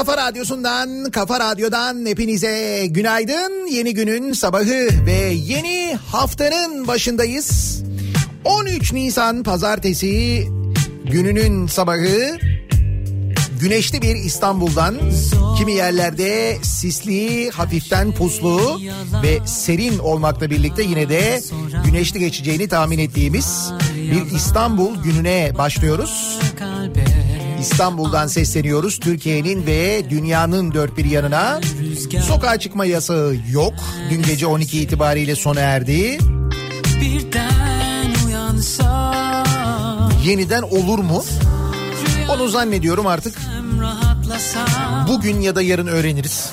kafa radyosundan, kafa radyodan hepinize günaydın. Yeni günün sabahı ve yeni haftanın başındayız. 13 Nisan pazartesi gününün sabahı güneşli bir İstanbul'dan kimi yerlerde sisli, hafiften puslu ve serin olmakla birlikte yine de güneşli geçeceğini tahmin ettiğimiz bir İstanbul gününe başlıyoruz. İstanbul'dan sesleniyoruz Türkiye'nin ve dünyanın dört bir yanına. Sokağa çıkma yasağı yok. Dün gece 12 itibariyle sona erdi. Yeniden olur mu? Onu zannediyorum artık bugün ya da yarın öğreniriz.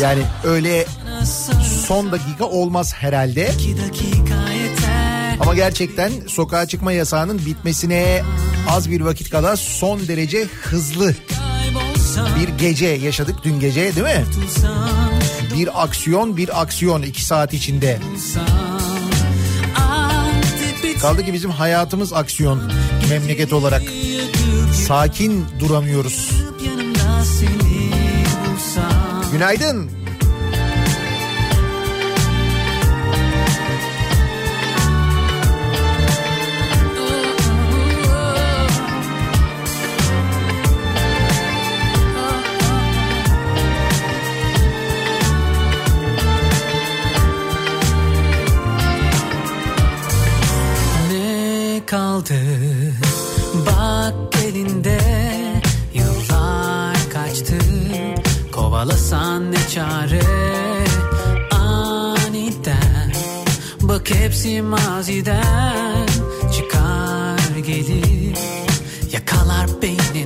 Yani öyle son dakika olmaz herhalde. Ama gerçekten sokağa çıkma yasağının bitmesine az bir vakit kala son derece hızlı bir gece yaşadık dün gece değil mi? Bir aksiyon bir aksiyon iki saat içinde. Kaldı ki bizim hayatımız aksiyon memleket olarak. Sakin duramıyoruz. Günaydın. Kaldı. Bak elinde Yıllar kaçtı. Kovalasan ne çare? Aniden bak hepsi maziden. Çıkar gelir yakalar beyninden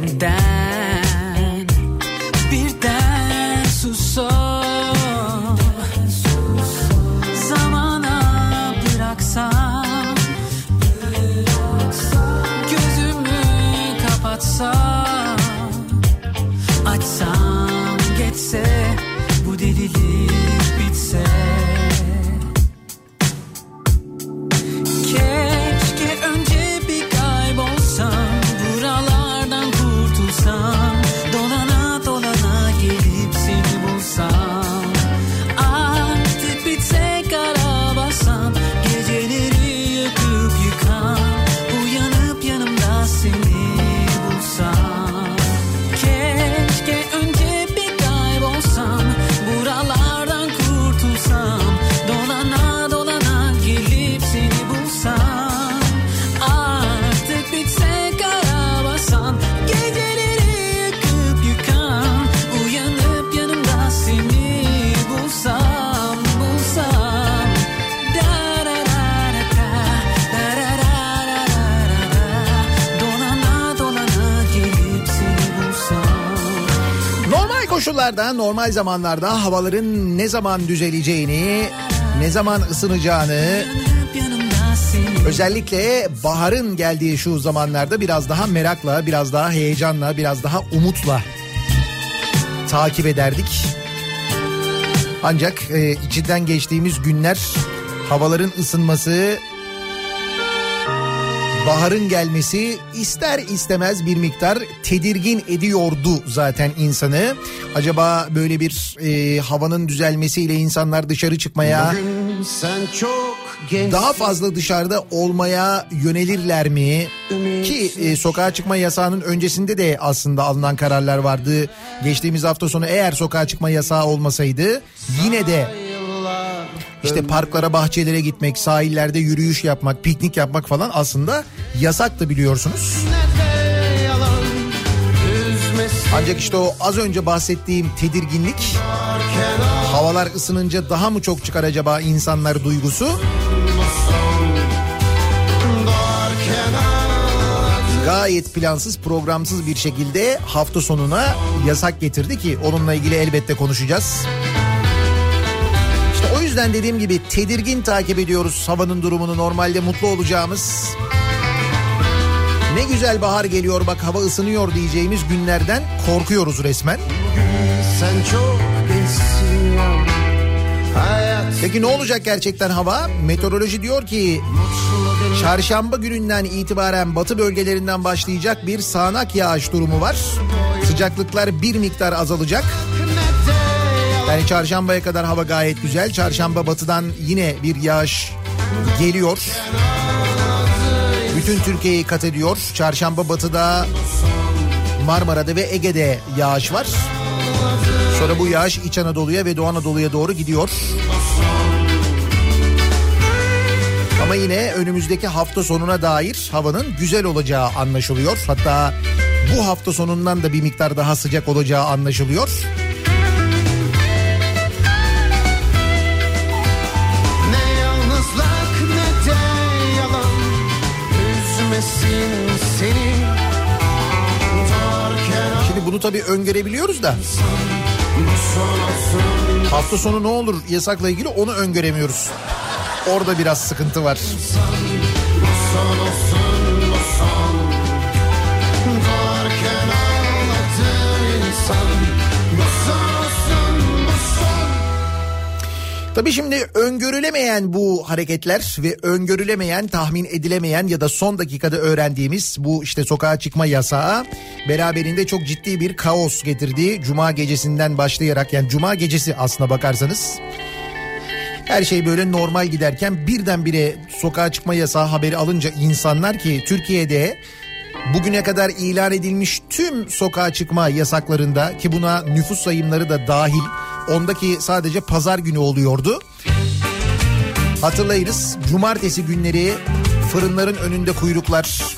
koşullarda normal zamanlarda havaların ne zaman düzeleceğini, ne zaman ısınacağını, özellikle baharın geldiği şu zamanlarda biraz daha merakla, biraz daha heyecanla, biraz daha umutla takip ederdik. Ancak e, içinden geçtiğimiz günler havaların ısınması, baharın gelmesi ister istemez bir miktar tedirgin ediyordu zaten insanı. Acaba böyle bir e, havanın düzelmesiyle insanlar dışarı çıkmaya daha fazla dışarıda olmaya yönelirler mi? Ki e, sokağa çıkma yasağının öncesinde de aslında alınan kararlar vardı. Geçtiğimiz hafta sonu eğer sokağa çıkma yasağı olmasaydı yine de işte parklara, bahçelere gitmek, sahillerde yürüyüş yapmak, piknik yapmak falan aslında yasaktı biliyorsunuz. Ancak işte o az önce bahsettiğim tedirginlik havalar ısınınca daha mı çok çıkar acaba insanlar duygusu? Gayet plansız programsız bir şekilde hafta sonuna yasak getirdi ki onunla ilgili elbette konuşacağız. O yüzden dediğim gibi tedirgin takip ediyoruz havanın durumunu normalde mutlu olacağımız. Ne güzel bahar geliyor bak hava ısınıyor diyeceğimiz günlerden korkuyoruz resmen. Sen çok gençsin Peki ne olacak gerçekten hava? Meteoroloji diyor ki çarşamba gününden itibaren batı bölgelerinden başlayacak bir sağanak yağış durumu var. Sıcaklıklar bir miktar azalacak. Yani çarşambaya kadar hava gayet güzel. Çarşamba batıdan yine bir yağış geliyor. Bütün Türkiye'yi kat ediyor. Çarşamba batıda Marmara'da ve Ege'de yağış var. Sonra bu yağış İç Anadolu'ya ve Doğu Anadolu'ya doğru gidiyor. Ama yine önümüzdeki hafta sonuna dair havanın güzel olacağı anlaşılıyor. Hatta bu hafta sonundan da bir miktar daha sıcak olacağı anlaşılıyor. Bunu tabii öngörebiliyoruz da hafta sonu ne olur yasakla ilgili onu öngöremiyoruz. Orada biraz sıkıntı var. Son Tabii şimdi öngörülemeyen bu hareketler ve öngörülemeyen, tahmin edilemeyen ya da son dakikada öğrendiğimiz bu işte sokağa çıkma yasağı beraberinde çok ciddi bir kaos getirdi. Cuma gecesinden başlayarak yani cuma gecesi aslına bakarsanız her şey böyle normal giderken birdenbire sokağa çıkma yasağı haberi alınca insanlar ki Türkiye'de bugüne kadar ilan edilmiş tüm sokağa çıkma yasaklarında ki buna nüfus sayımları da dahil ondaki sadece pazar günü oluyordu. Hatırlayırız cumartesi günleri fırınların önünde kuyruklar,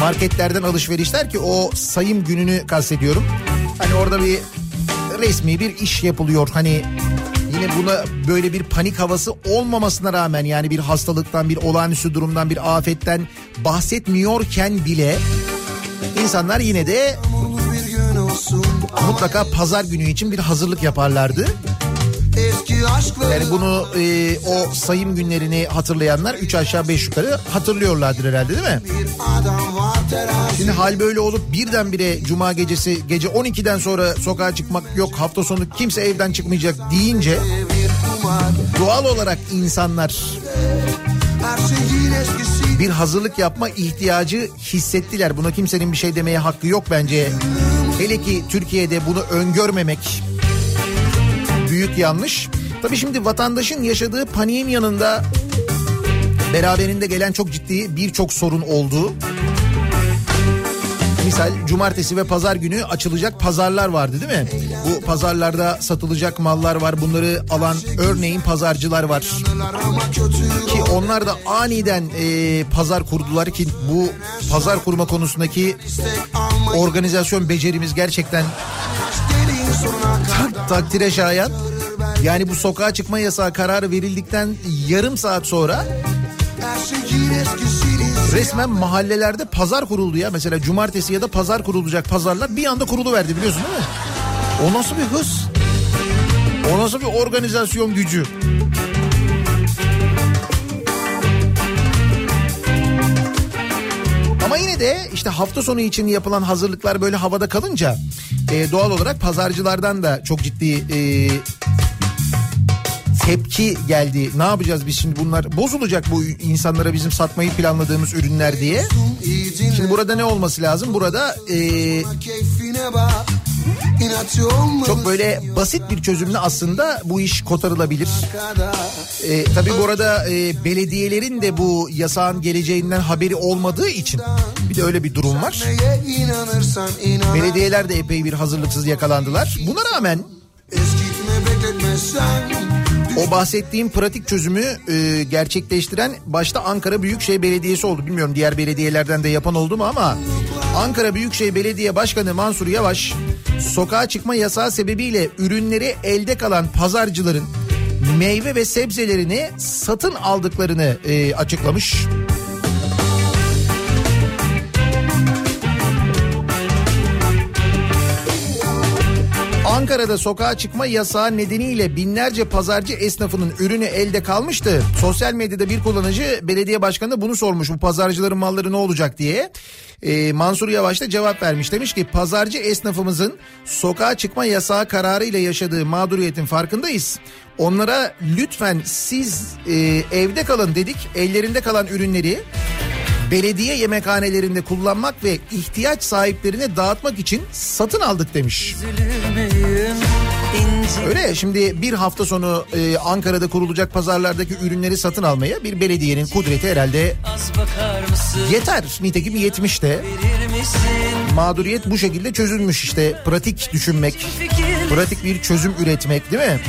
marketlerden alışverişler ki o sayım gününü kastediyorum. Hani orada bir resmi bir iş yapılıyor. Hani yine buna böyle bir panik havası olmamasına rağmen yani bir hastalıktan, bir olağanüstü durumdan, bir afetten bahsetmiyorken bile insanlar yine de. Mutlaka pazar günü için bir hazırlık yaparlardı. Yani bunu e, o sayım günlerini hatırlayanlar 3 aşağı 5 yukarı hatırlıyorlardır herhalde değil mi? Şimdi hal böyle olup birdenbire cuma gecesi gece 12'den sonra sokağa çıkmak yok hafta sonu kimse evden çıkmayacak deyince doğal olarak insanlar eskisi. bir hazırlık yapma ihtiyacı hissettiler. Buna kimsenin bir şey demeye hakkı yok bence. Hele ki Türkiye'de bunu öngörmemek büyük yanlış. Tabii şimdi vatandaşın yaşadığı paniğin yanında beraberinde gelen çok ciddi birçok sorun oldu. Misal cumartesi ve pazar günü açılacak pazarlar vardı değil mi? Bu pazarlarda satılacak mallar var. Bunları alan örneğin pazarcılar var. Ki onlar da aniden e, pazar kurdular ki bu pazar kurma konusundaki organizasyon becerimiz gerçekten takdire şayan. Yani bu sokağa çıkma yasağı kararı verildikten yarım saat sonra resmen mahallelerde pazar kuruldu ya. Mesela cumartesi ya da pazar kurulacak pazarlar bir anda kuruluverdi biliyorsun değil mi? O nasıl bir hız? O nasıl bir organizasyon gücü? De işte hafta sonu için yapılan hazırlıklar böyle havada kalınca e, doğal olarak pazarcılardan da çok ciddi e, tepki geldi. Ne yapacağız biz şimdi bunlar bozulacak bu insanlara bizim satmayı planladığımız ürünler diye. Şimdi burada ne olması lazım? Burada e, Çok böyle basit bir çözümle aslında bu iş kotarılabilir. E, tabii bu arada e, belediyelerin de bu yasağın geleceğinden haberi olmadığı için bir de öyle bir durum var. Belediyeler de epey bir hazırlıksız yakalandılar. Buna rağmen Eskitme bekletmezsen o bahsettiğim pratik çözümü e, gerçekleştiren başta Ankara Büyükşehir Belediyesi oldu. Bilmiyorum diğer belediyelerden de yapan oldu mu ama Ankara Büyükşehir Belediye Başkanı Mansur Yavaş sokağa çıkma yasağı sebebiyle ürünleri elde kalan pazarcıların meyve ve sebzelerini satın aldıklarını e, açıklamış. Ankara'da sokağa çıkma yasağı nedeniyle binlerce pazarcı esnafının ürünü elde kalmıştı. Sosyal medyada bir kullanıcı belediye başkanına bunu sormuş bu pazarcıların malları ne olacak diye. Ee, Mansur Yavaş da cevap vermiş demiş ki pazarcı esnafımızın sokağa çıkma yasağı kararıyla yaşadığı mağduriyetin farkındayız. Onlara lütfen siz e, evde kalın dedik ellerinde kalan ürünleri belediye yemekhanelerinde kullanmak ve ihtiyaç sahiplerine dağıtmak için satın aldık demiş. Öyle şimdi bir hafta sonu e, Ankara'da kurulacak pazarlardaki ürünleri satın almaya bir belediyenin kudreti herhalde yeter. Nitekim yetmiş de. Mağduriyet bu şekilde çözülmüş işte. Pratik düşünmek, pratik bir çözüm üretmek değil mi?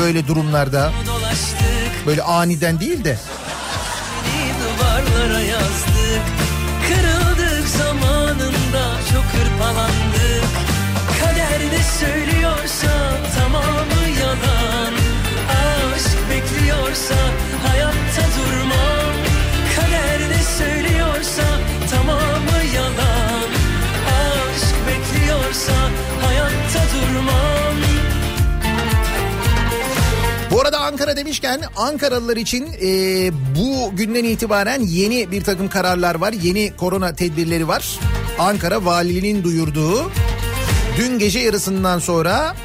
Böyle durumlarda. Böyle aniden değil de söylüyorsa tamamı yalan Aşk bekliyorsa hayatta durmam Kader ne söylüyorsa tamamı yalan Aşk bekliyorsa hayatta durmam Bu arada Ankara demişken Ankaralılar için e, bu günden itibaren yeni bir takım kararlar var. Yeni korona tedbirleri var. Ankara Valiliğinin duyurduğu dün gece yarısından sonra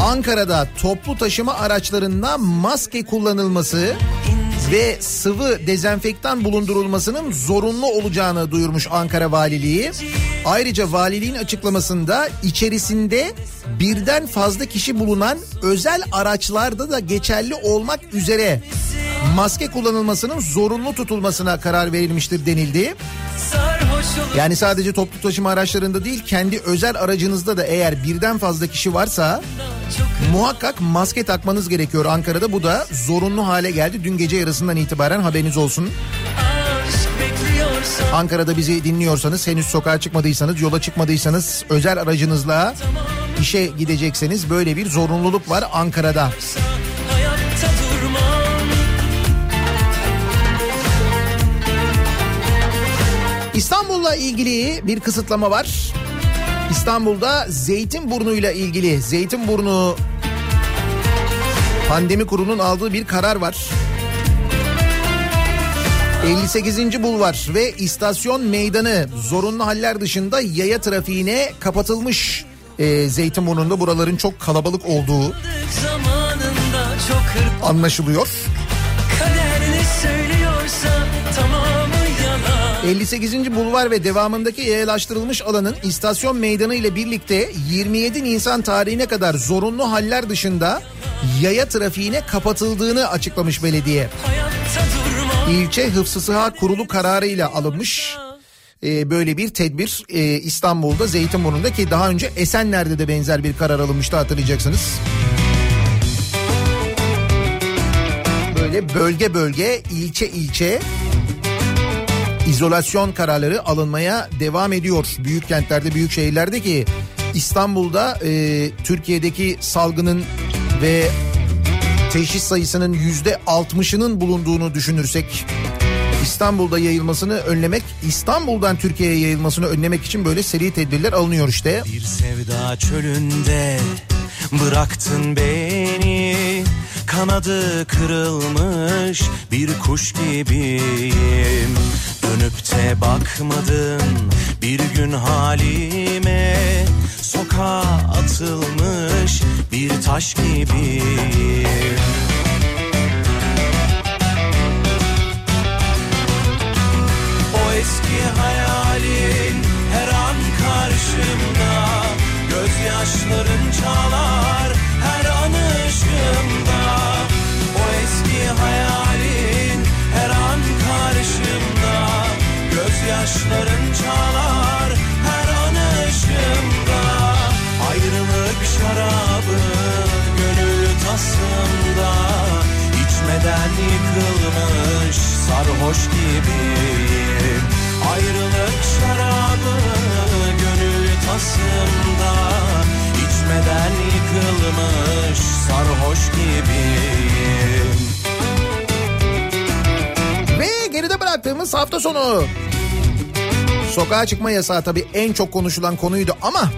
Ankara'da toplu taşıma araçlarında maske kullanılması ve sıvı dezenfektan bulundurulmasının zorunlu olacağını duyurmuş Ankara Valiliği. Ayrıca valiliğin açıklamasında içerisinde birden fazla kişi bulunan özel araçlarda da geçerli olmak üzere maske kullanılmasının zorunlu tutulmasına karar verilmiştir denildi. Yani sadece toplu taşıma araçlarında değil kendi özel aracınızda da eğer birden fazla kişi varsa muhakkak maske takmanız gerekiyor Ankara'da. Bu da zorunlu hale geldi. Dün gece yarısından itibaren haberiniz olsun. Ankara'da bizi dinliyorsanız henüz sokağa çıkmadıysanız yola çıkmadıysanız özel aracınızla işe gidecekseniz böyle bir zorunluluk var Ankara'da. İstanbul'la ilgili bir kısıtlama var. İstanbul'da Zeytinburnu'yla ilgili Zeytinburnu Pandemi Kurulu'nun aldığı bir karar var. 58. Bulvar ve istasyon meydanı zorunlu haller dışında yaya trafiğine kapatılmış. Ee, Zeytinburnu'nda buraların çok kalabalık olduğu anlaşılıyor. 58. Bulvar ve devamındaki yayalaştırılmış alanın istasyon meydanı ile birlikte 27 Nisan tarihine kadar zorunlu haller dışında yaya trafiğine kapatıldığını açıklamış belediye. İlçe Hıfzı Sıha Kurulu kararıyla alınmış. Ee, böyle bir tedbir e, İstanbul'da Zeytinburnu'nda ki daha önce Esenler'de de benzer bir karar alınmıştı hatırlayacaksınız. Böyle bölge bölge ilçe ilçe izolasyon kararları alınmaya devam ediyor. Büyük kentlerde büyük şehirlerde ki İstanbul'da e, Türkiye'deki salgının ve teşhis sayısının yüzde altmışının bulunduğunu düşünürsek İstanbul'da yayılmasını önlemek, İstanbul'dan Türkiye'ye yayılmasını önlemek için böyle seri tedbirler alınıyor işte. Bir sevda çölünde bıraktın beni Kanadı kırılmış bir kuş gibiyim. Dönüp de bakmadın bir gün halime. Sokağa atılmış bir taş gibiyim. O eski hayalin her an karşımda. Gözyaşların çalar Gözyaşların çalar her an ışığımda Ayrılık şarabı gönül tasımda İçmeden yıkılmış sarhoş gibiyim. Ayrılık şarabı gönül tasımda İçmeden yıkılmış sarhoş gibiyim. Ve geride bıraktığımız hafta sonu. Sokağa çıkma yasağı tabii en çok konuşulan konuydu ama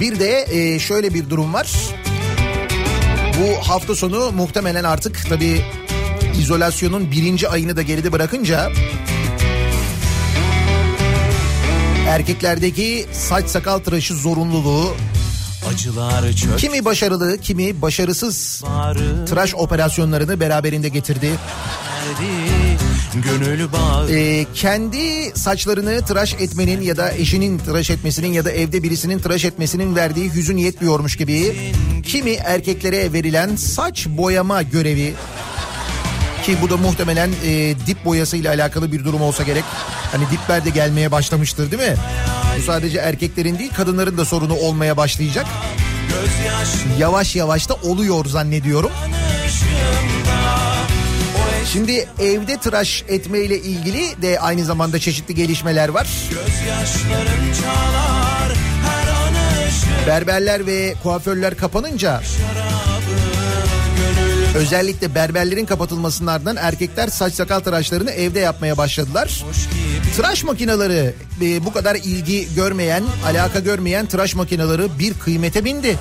bir de e, şöyle bir durum var. Bu hafta sonu muhtemelen artık tabii izolasyonun birinci ayını da geride bırakınca erkeklerdeki saç sakal tıraşı zorunluluğu kimi başarılı kimi başarısız tıraş operasyonlarını beraberinde getirdi. Gönül bağı Ee, kendi saçlarını tıraş etmenin ya da eşinin tıraş etmesinin ya da evde birisinin tıraş etmesinin verdiği hüzün yetmiyormuş gibi kimi erkeklere verilen saç boyama görevi ki bu da muhtemelen e, dip boyasıyla alakalı bir durum olsa gerek. Hani dipler de gelmeye başlamıştır değil mi? Bu sadece erkeklerin değil kadınların da sorunu olmaya başlayacak. Yavaş yavaş da oluyor zannediyorum. Şimdi evde tıraş etme ile ilgili de aynı zamanda çeşitli gelişmeler var. Çalar Berberler ve kuaförler kapanınca özellikle berberlerin kapatılmasının ardından erkekler saç sakal tıraşlarını evde yapmaya başladılar. Tıraş makineleri e, bu kadar ilgi görmeyen, alaka görmeyen tıraş makineleri bir kıymete bindi.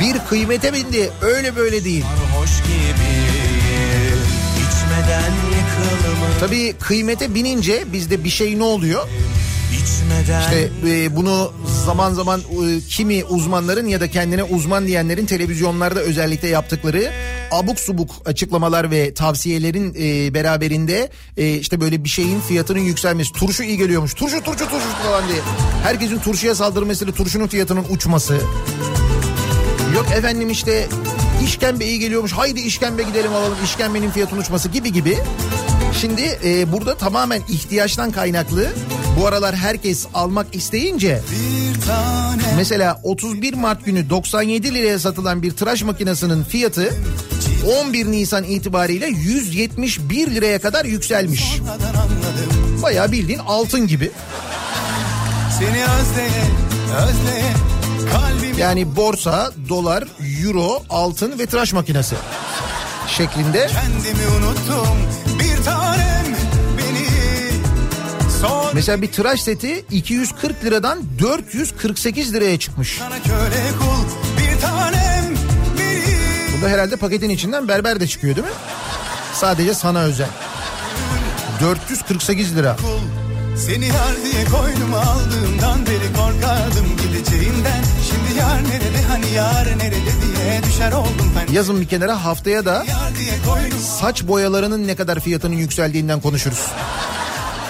Bir kıymete bindi. Öyle böyle değil. hoş gibi Tabii kıymete binince bizde bir şey ne oluyor? İşte e, bunu zaman zaman e, kimi uzmanların ya da kendine uzman diyenlerin televizyonlarda özellikle yaptıkları abuk subuk açıklamalar ve tavsiyelerin e, beraberinde e, işte böyle bir şeyin fiyatının yükselmesi. Turşu iyi geliyormuş. Turşu turşu turşu falan diye. Herkesin turşuya saldırmasıyla turşunun fiyatının uçması. Yok efendim işte işkembe iyi geliyormuş. Haydi işkembe gidelim alalım. İşkembenin fiyatının uçması gibi gibi. Şimdi e, burada tamamen ihtiyaçtan kaynaklı. Bu aralar herkes almak isteyince mesela 31 Mart günü 97 liraya satılan bir tıraş makinesinin fiyatı 11 Nisan itibariyle 171 liraya kadar yükselmiş. Bayağı bildiğin altın gibi. Seni özleye özleye Yani borsa, dolar, euro, altın ve tıraş makinesi şeklinde. kendimi unuttum bir tanem beni sor Mesela bir tıraş seti 240 liradan 448 liraya çıkmış. sana köle kul bir tanem beni Bunda herhalde paketin içinden berber de çıkıyor değil mi? Sadece sana özel. 448 lira. kul seni yar diye koynuma aldığımdan beri korkardım gideceğinden. Şimdi yar nerede hani yar nerede diye düşer oldum ben. Yazın bir kenara haftaya da saç boyalarının ne kadar fiyatının yükseldiğinden konuşuruz.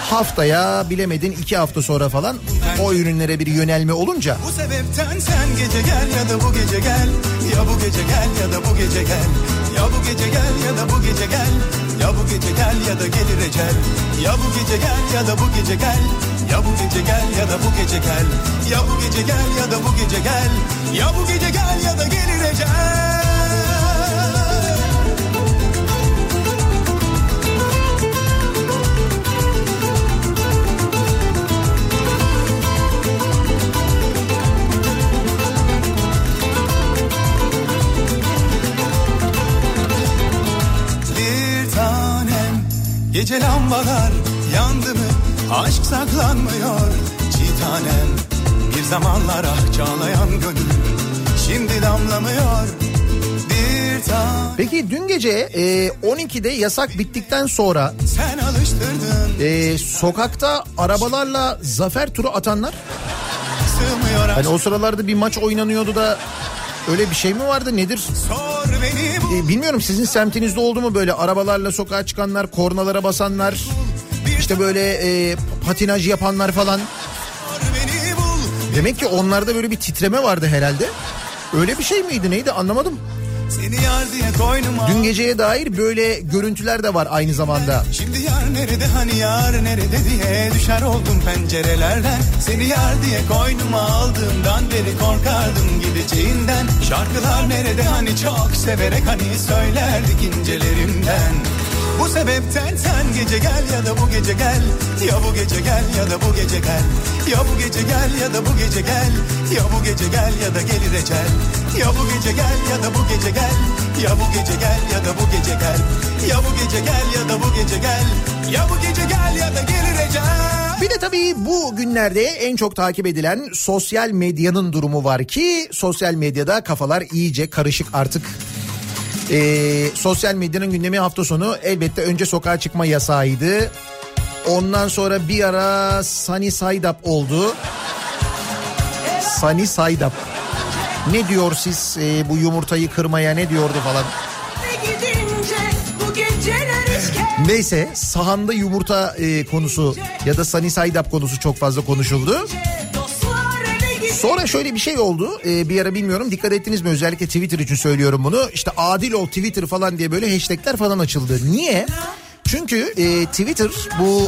Haftaya bilemedin iki hafta sonra falan o ürünlere bir yönelme olunca. Bu sebepten sen gece gel ya da bu gece gel. Ya bu gece gel ya da bu gece gel Ya bu gece gel ya da bu gece gel Ya bu gece gel ya da gelir ecel Ya bu gece gel ya da bu gece gel Ya bu gece gel ya da bu gece gel Ya bu gece gel ya da bu gece gel Ya bu gece gel ya da gelir ecel gece lambalar yandı mı? Aşk saklanmıyor. Çitanem bir zamanlar ah çağlayan gönül şimdi damlamıyor. Bir tane Peki dün gece e, 12'de yasak bittikten sonra sen alıştırdın. e, sokakta arabalarla zafer turu atanlar? Sığmıyor hani o sıralarda bir maç oynanıyordu da öyle bir şey mi vardı nedir? sor beni bul E, bilmiyorum sizin semtinizde oldu mu böyle arabalarla sokağa çıkanlar, kornalara basanlar, işte böyle e, patinaj yapanlar falan. Demek ki onlarda böyle bir titreme vardı herhalde. Öyle bir şey miydi neydi anlamadım. Dün geceye dair böyle görüntüler de var aynı zamanda. Şimdi yar nerede hani yar nerede diye düşer oldum pencerelerden Seni yar diye koynuma aldığımdan beri korkardım gideceğinden. Şarkılar nerede hani çok severek hani söylerdik incelerimden Bu sebepten sen gece gel ya da bu gece gel Ya bu gece gel ya da bu gece gel Ya bu gece gel ya da bu gece gel Ya bu gece gel ya da gelir ecel Ya bu gece gel ya da bu gece gel Ya bu gece gel ya da bu gece gel Ya bu gece gel ya da bu gece gel Ya bu gece gel ya da gelir ecel Bir de tabii bu günlerde en çok takip edilen sosyal medyanın durumu var ki sosyal medyada kafalar iyice karışık artık. Ee, sosyal medyanın gündemi hafta sonu elbette önce sokağa çıkma yasağıydı. Ondan sonra bir ara Sunny Side Up oldu. Sunny Side Up. Ne diyor siz e, bu yumurtayı kırmaya ne diyordu falan. Neyse sahanda yumurta e, konusu ya da Sunny Side Up konusu çok fazla konuşuldu. Sonra şöyle bir şey oldu. Ee, bir ara bilmiyorum dikkat ettiniz mi? Özellikle Twitter için söylüyorum bunu. İşte adil ol Twitter falan diye böyle hashtagler falan açıldı. Niye? Çünkü e, Twitter bu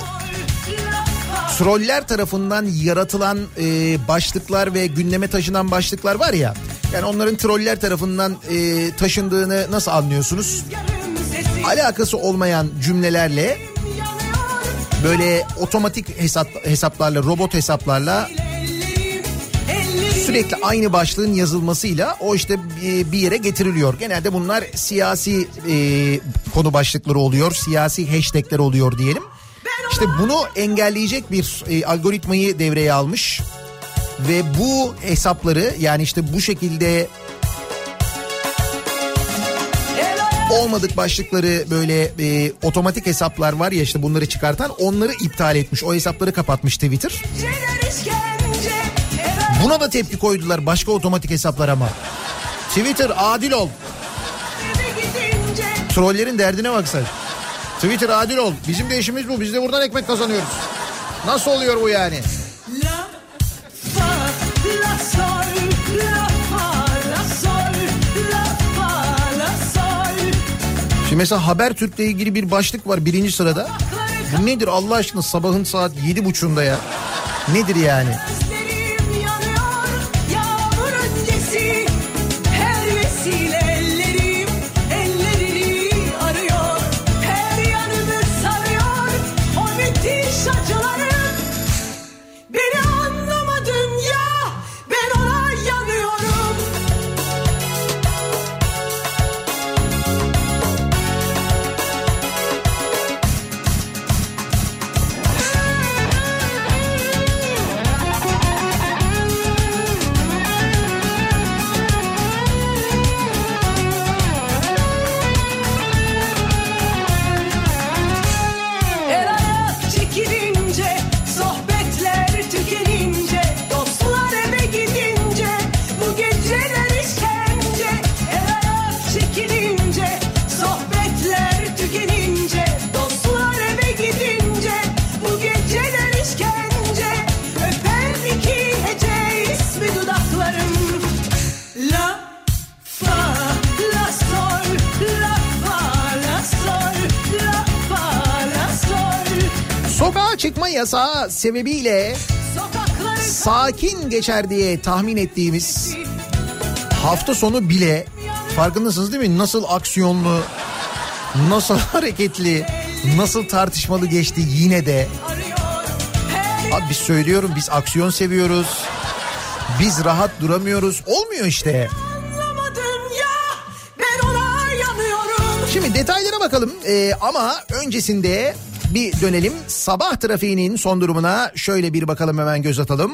troller tarafından yaratılan e, başlıklar ve gündeme taşınan başlıklar var ya. Yani onların troller tarafından e, taşındığını nasıl anlıyorsunuz? Alakası olmayan cümlelerle böyle otomatik hesap, hesaplarla robot hesaplarla sürekli aynı başlığın yazılmasıyla o işte bir- yere getiriliyor. Genelde bunlar siyasi e, konu başlıkları oluyor, siyasi hashtagler oluyor diyelim. İşte bunu engelleyecek bir e, algoritmayı devreye almış ve bu hesapları yani işte bu şekilde olmadık başlıkları böyle e, otomatik hesaplar var ya işte bunları çıkartan onları iptal etmiş. O hesapları kapatmış Twitter. Buna da tepki koydular başka otomatik hesaplar ama. Twitter adil ol. Trollerin derdine bak sen. Twitter adil ol. Bizim de işimiz bu. Biz de buradan ekmek kazanıyoruz. Nasıl oluyor bu yani? La fa la sol la fa la sol la fa la sol Şimdi mesela Habertürk'le ilgili bir başlık var birinci sırada. Bu nedir Allah aşkına sabahın saat yedi buçuğunda ya? Nedir yani? Yasağı sebebiyle sakin geçer diye tahmin ettiğimiz hafta sonu bile farkındasınız değil mi? Nasıl aksiyonlu, nasıl hareketli, nasıl tartışmalı geçti yine de. Abi biz söylüyorum biz aksiyon seviyoruz. Biz rahat duramıyoruz. Olmuyor işte. Şimdi detaylara bakalım Ee, ama öncesinde bir dönelim. Sabah trafiğinin son durumuna şöyle bir bakalım hemen göz atalım.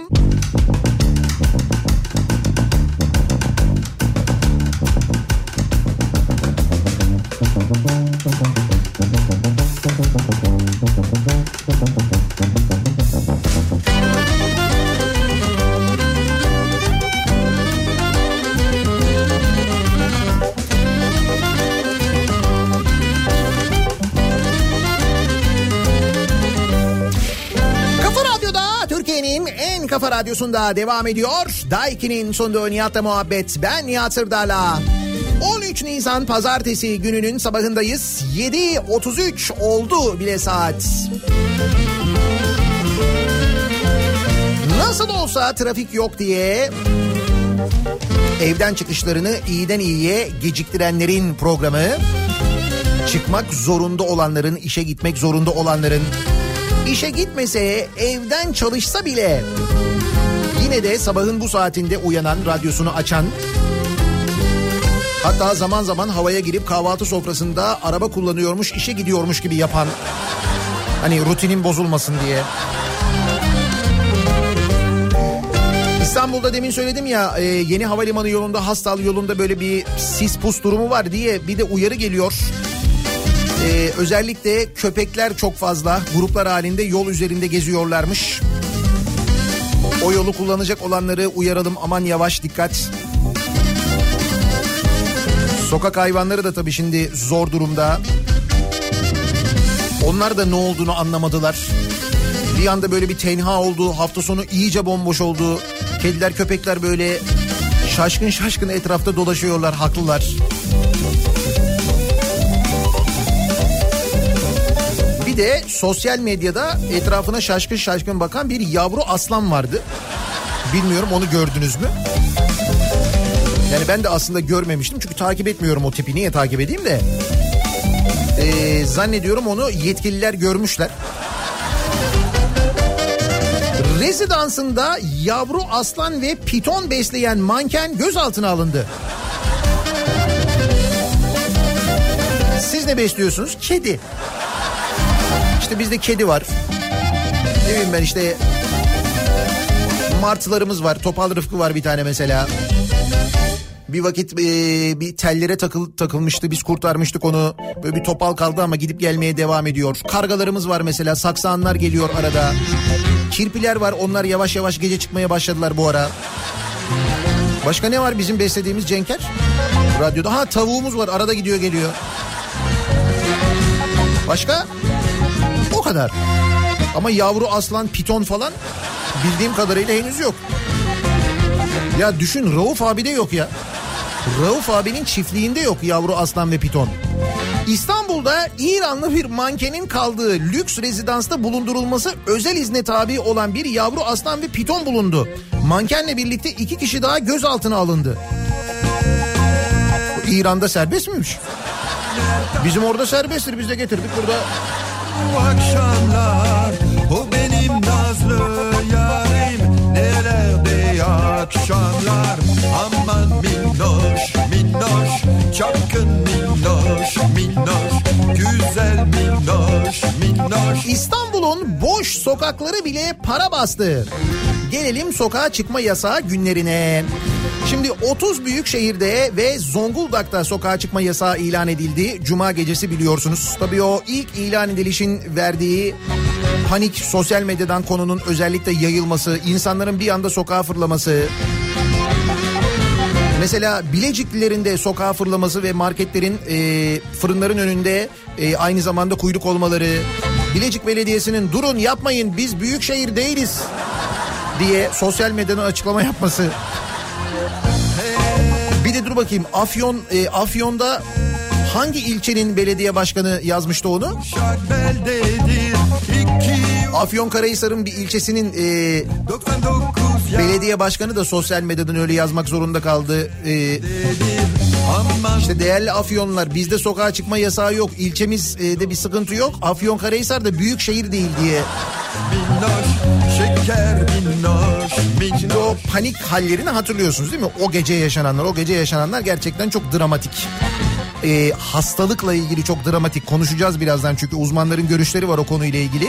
Radyosunda devam ediyor. Daiki'nin sunduğu Nihat'la muhabbet. Ben Nihat Sırdar'la. 13 Nisan pazartesi gününün sabahındayız. 7.33 oldu bile saat. Nasıl olsa trafik yok diye evden çıkışlarını iyiden iyiye geciktirenlerin programı çıkmak zorunda olanların, işe gitmek zorunda olanların, işe gitmese, evden çalışsa bile yine de sabahın bu saatinde uyanan, radyosunu açan, hatta zaman zaman havaya girip kahvaltı sofrasında araba kullanıyormuş, işe gidiyormuş gibi yapan, hani rutinin bozulmasın diye. İstanbul'da demin söyledim ya e, yeni havalimanı yolunda Hastal yolunda böyle bir sis pus durumu var diye bir de uyarı geliyor. Ee, özellikle köpekler çok fazla gruplar halinde yol üzerinde geziyorlarmış. O yolu kullanacak olanları uyaralım aman yavaş dikkat. Sokak hayvanları da tabii şimdi zor durumda. Onlar da ne olduğunu anlamadılar. Bir anda böyle bir tenha oldu. Hafta sonu iyice bomboş oldu. Kediler köpekler böyle şaşkın şaşkın etrafta dolaşıyorlar haklılar. Bir de sosyal medyada etrafına şaşkın şaşkın bakan bir yavru aslan vardı. Bilmiyorum onu gördünüz mü? Yani ben de aslında görmemiştim çünkü takip etmiyorum o tipi. Niye takip edeyim de? Ee, zannediyorum onu yetkililer görmüşler. Rezidansında yavru aslan ve piton besleyen manken gözaltına alındı. Siz ne besliyorsunuz? Kedi. İşte bizde kedi var. Ne bileyim ben işte martılarımız var. Topal Rıfkı var bir tane mesela. Bir vakit e, bir tellere takıl, takılmıştı biz kurtarmıştık onu. Böyle bir topal kaldı ama gidip gelmeye devam ediyor. Kargalarımız var mesela saksanlar geliyor arada. Kirpiler var onlar yavaş yavaş gece çıkmaya başladılar bu ara. Başka ne var bizim beslediğimiz Cenker? Radyoda ha tavuğumuz var arada gidiyor geliyor. Başka? O kadar. Ama yavru aslan, piton falan bildiğim kadarıyla henüz yok. Ya düşün Rauf abi de yok ya. Rauf abinin çiftliğinde yok yavru aslan ve piton. İstanbul'da İranlı bir mankenin kaldığı lüks rezidansta bulundurulması özel izne tabi olan bir yavru aslan ve piton bulundu. Mankenle birlikte iki kişi daha gözaltına alındı. İran'da serbest miymiş? Bizim orada serbesttir biz de getirdik burada. Akşamlar? O benim nazlı yarim. Nelerde akşamlar? Aman minnoş minnoş. Çapkın minnoş minnoş. Güzel minnoş minnoş. İstanbul'un boş sokakları bile para bastı. Gelelim sokağa çıkma yasağı günlerine. Şimdi 30 büyük şehirde ve Zonguldak'ta sokağa çıkma yasağı ilan edildi. Cuma gecesi biliyorsunuz. Tabii o ilk ilan edilişin verdiği panik sosyal medyadan konunun özellikle yayılması, insanların bir anda sokağa fırlaması, Mesela Bileciklilerin sokağa fırlaması ve marketlerin e, fırınların önünde e, aynı zamanda kuyruk olmaları. Bilecik Belediyesi'nin durun yapmayın biz büyük şehir değiliz diye sosyal medyadan açıklama yapması. Bir de dur bakayım Afyon e, Afyon'da hangi ilçenin belediye başkanı yazmıştı onu? Şakbeldedir iki Afyonkarahisar'ın bir ilçesinin e, 99 ya belediye başkanı da sosyal medyadan öyle yazmak zorunda kaldı. E, İşte değerli Afyonlar bizde sokağa çıkma yasağı yok. İlçemizde bir sıkıntı yok. Afyonkarahisar da büyük şehir değil diye. Minnoş şeker minnoş minnoş Şimdi o panik hallerini hatırlıyorsunuz değil mi? O gece yaşananlar, o gece yaşananlar gerçekten çok dramatik. e, hastalıkla ilgili çok dramatik konuşacağız birazdan çünkü uzmanların görüşleri var o konuyla ilgili.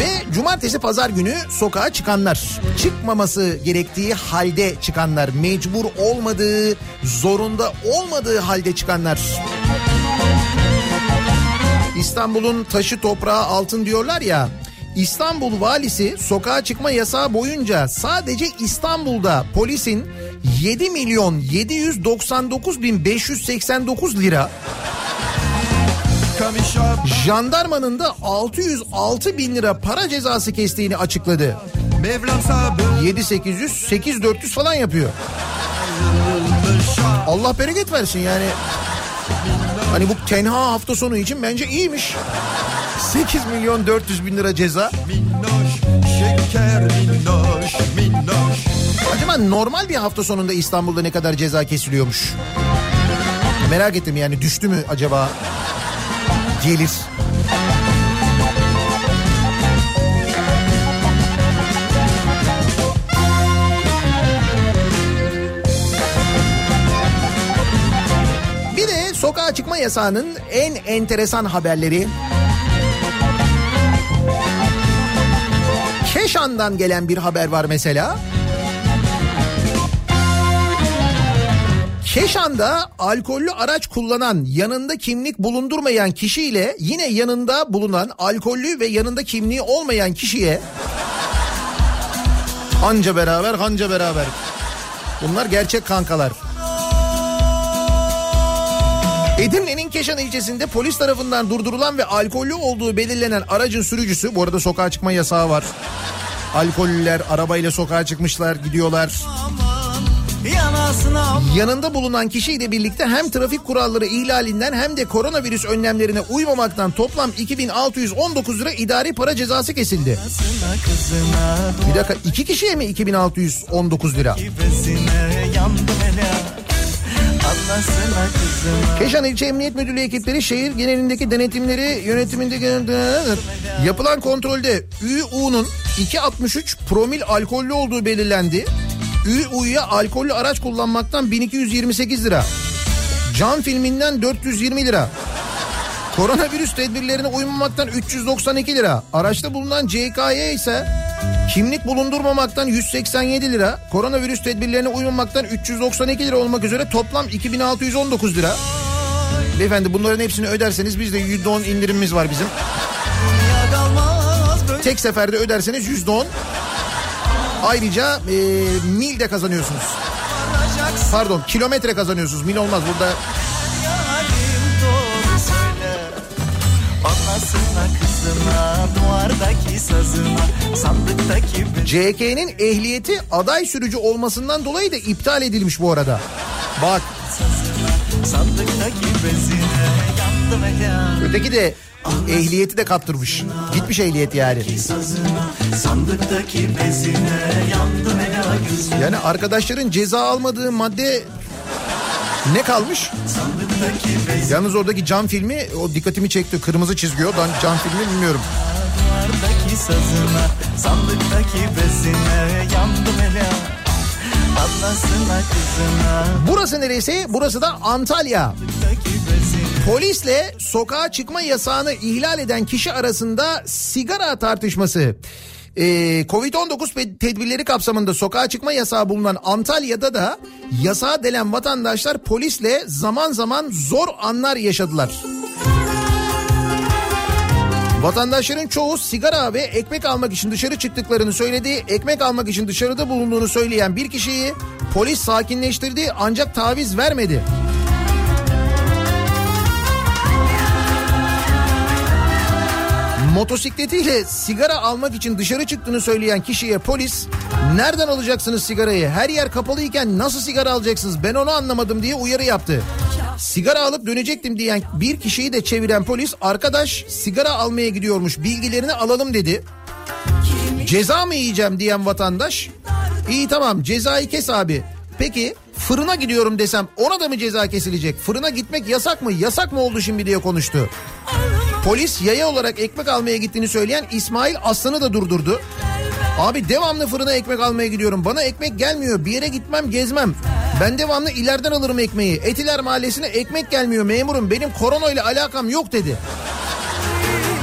Ve cumartesi pazar günü sokağa çıkanlar, çıkmaması gerektiği halde çıkanlar, mecbur olmadığı, zorunda olmadığı halde çıkanlar. İstanbul'un taşı toprağı altın diyorlar ya. İstanbul valisi sokağa çıkma yasağı boyunca sadece İstanbul'da polisin 7 milyon 799 bin 589 lira jandarmanın da 606 bin lira para cezası kestiğini açıkladı. Mevlam sabır 7 800 8 400 falan yapıyor. Allah bereket versin yani. Hani bu tenha hafta sonu için bence iyiymiş. 8 milyon 400 bin lira ceza. minnoş Şeker minnoş minnoş Acaba normal bir hafta sonunda İstanbul'da ne kadar ceza kesiliyormuş? Merak ettim yani düştü mü acaba gelir? Yasağının en enteresan haberleri. Keşan'dan gelen bir haber var mesela. Keşan'da alkollü araç kullanan yanında kimlik bulundurmayan kişiyle yine yanında bulunan alkollü ve yanında kimliği olmayan kişiye anca beraber hanca beraber. Bunlar gerçek kankalar. Edirne'nin Keşan ilçesinde polis tarafından durdurulan ve alkollü olduğu belirlenen aracın sürücüsü bu arada sokağa çıkma yasağı var. Alkollüler arabayla sokağa çıkmışlar gidiyorlar. Yanında bulunan kişiyle birlikte hem trafik kuralları ihlalinden hem de koronavirüs önlemlerine uymamaktan toplam 2619 lira idari para cezası kesildi. Bir dakika iki kişiye mi 2619 lira? Keşan İlçe Emniyet Müdürlüğü ekipleri şehir genelindeki denetimleri yönetimindeki yapılan kontrolde ÜU'nun 2.63 promil alkollü olduğu belirlendi. ÜU'ya alkollü araç kullanmaktan 1228 lira. Can filminden 420 lira. Koronavirüs tedbirlerine uymamaktan 392 lira. Araçta bulunan CKY ise kimlik bulundurmamaktan 187 lira. Koronavirüs tedbirlerine uymamaktan 392 lira olmak üzere toplam 2619 lira. Beyefendi bunların hepsini öderseniz bizde %10 indirimimiz var bizim. Tek seferde öderseniz %10. Ayrıca e, mil de kazanıyorsunuz. Pardon kilometre kazanıyorsunuz. Mil olmaz burada. Anlasına kızına Sandıktaki be- CK'nin ehliyeti aday sürücü olmasından dolayı da iptal edilmiş bu arada. Bak sazına Sandıktaki bezine Yandım hele öteki de ehliyeti de kaptırmış. Gitmiş ehliyet yani. Yani arkadaşların ceza almadığı madde ne kalmış? Yalnız oradaki cam filmi o dikkatimi çekti. Kırmızı çizgi o. Ben cam filmi bilmiyorum. Duvardaki sazına Sandıktaki bezine Yandım hele Anlasına kızına Burası neresi? Burası da Antalya. Polisle sokağa çıkma yasağını ihlal eden kişi arasında sigara tartışması. Ee, Covid-19 pe- tedbirleri kapsamında sokağa çıkma yasağı bulunan Antalya'da da yasağa delen vatandaşlar polisle zaman zaman zor anlar yaşadılar. Vatandaşların çoğu sigara ve ekmek almak için dışarı çıktıklarını söyledi. Ekmek almak için dışarıda bulunduğunu söyleyen bir kişiyi polis sakinleştirdi ancak taviz vermedi. Motosikletiyle sigara almak için dışarı çıktığını söyleyen kişiye polis nereden alacaksınız sigarayı? Her yer kapalıyken nasıl sigara alacaksınız? Ben onu anlamadım diye uyarı yaptı. Sigara alıp dönecektim diyen bir kişiyi de çeviren polis arkadaş sigara almaya gidiyormuş bilgilerini alalım dedi. Ceza mı yiyeceğim diyen vatandaş iyi tamam cezayı kes abi. Peki fırına gidiyorum desem ona da mı ceza kesilecek? Fırına gitmek yasak mı? Yasak mı oldu şimdi diye konuştu. Polis yaya olarak ekmek almaya gittiğini söyleyen İsmail Aslan'ı da durdurdu. Abi devamlı fırına ekmek almaya gidiyorum. Bana ekmek gelmiyor. Bir yere gitmem gezmem. Ben devamlı ileriden alırım ekmeği. Etiler mahallesine ekmek gelmiyor memurum. Benim koronayla alakam yok dedi.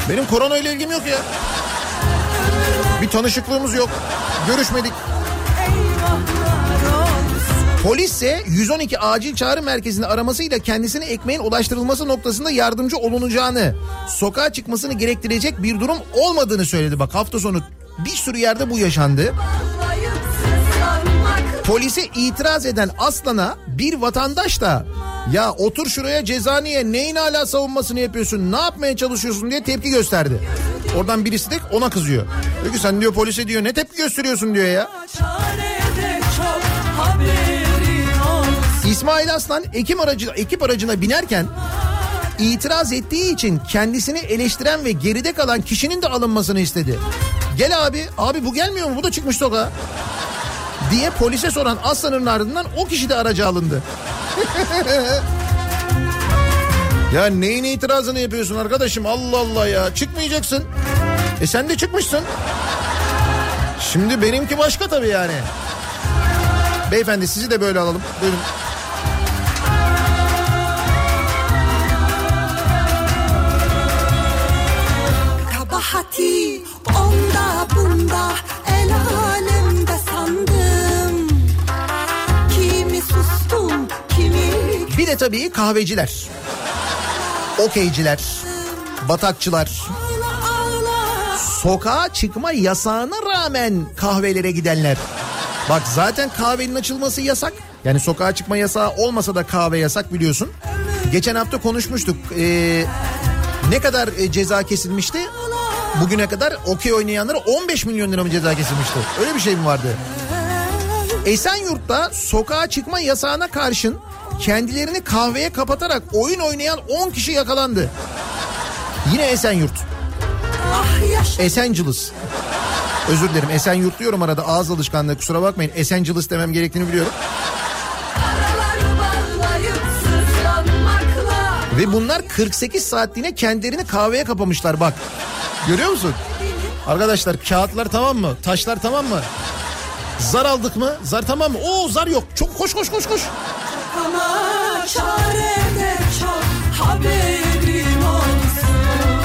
Benim koronayla ilgim yok ya. Bir tanışıklığımız yok. Görüşmedik. Polis ise 112 acil çağrı merkezini aramasıyla kendisine ekmeğin ulaştırılması noktasında yardımcı olunacağını, sokağa çıkmasını gerektirecek bir durum olmadığını söyledi. Bak hafta sonu bir sürü yerde bu yaşandı. Polise itiraz eden Aslan'a bir vatandaş da ya otur şuraya cezaniye neyin hala savunmasını yapıyorsun ne yapmaya çalışıyorsun diye tepki gösterdi. Oradan birisi de ona kızıyor. Diyor ki sen diyor polise diyor ne tepki gösteriyorsun diyor ya. Çarede İsmail Aslan ekip, aracı, ekip aracına binerken itiraz ettiği için kendisini eleştiren ve geride kalan kişinin de alınmasını istedi. Gel abi, abi bu gelmiyor mu? Bu da çıkmış sokağa. Diye polise soran Aslan'ın ardından o kişi de araca alındı. ya neyin itirazını yapıyorsun arkadaşım? Allah Allah ya. Çıkmayacaksın. E sen de çıkmışsın. Şimdi benimki başka tabii yani. Beyefendi sizi de böyle alalım. Buyurun. Bir de tabii kahveciler. Okeyciler. Batakçılar. Sokağa çıkma yasağına rağmen kahvelere gidenler. Bak zaten kahvenin açılması yasak. Yani sokağa çıkma yasağı olmasa da kahve yasak biliyorsun. Geçen hafta konuşmuştuk. Ee, ne kadar e, ceza kesilmişti? Bugüne kadar okey oynayanlara 15 milyon lira mı ceza kesilmişti? Öyle bir şey mi vardı? Esenyurt'ta sokağa çıkma yasağına karşın kendilerini kahveye kapatarak oyun oynayan 10 kişi yakalandı. Yine Esenyurt. Ah Esenciles. Özür dilerim Esenyurt diyorum arada ağız alışkanlığı kusura bakmayın. Esenciles demem gerektiğini biliyorum. Ve bunlar 48 saatliğine kendilerini kahveye kapamışlar bak. Görüyor musun? Arkadaşlar kağıtlar tamam mı? Taşlar tamam mı? Zar aldık mı? Zar tamam mı? Oo zar yok. Çok koş koş koş koş. Ama çarede çok haberin olsun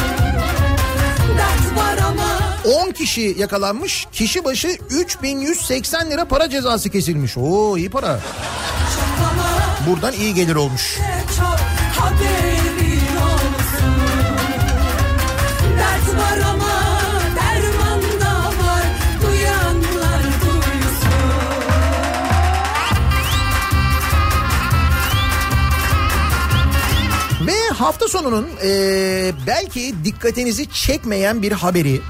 Dert var ama 10 kişi yakalanmış. Kişi başı 3180 lira para cezası kesilmiş. Oo iyi para. Buradan iyi gelir olmuş. çok hafta sonunun eee, belki dikkatinizi çekmeyen bir haberi.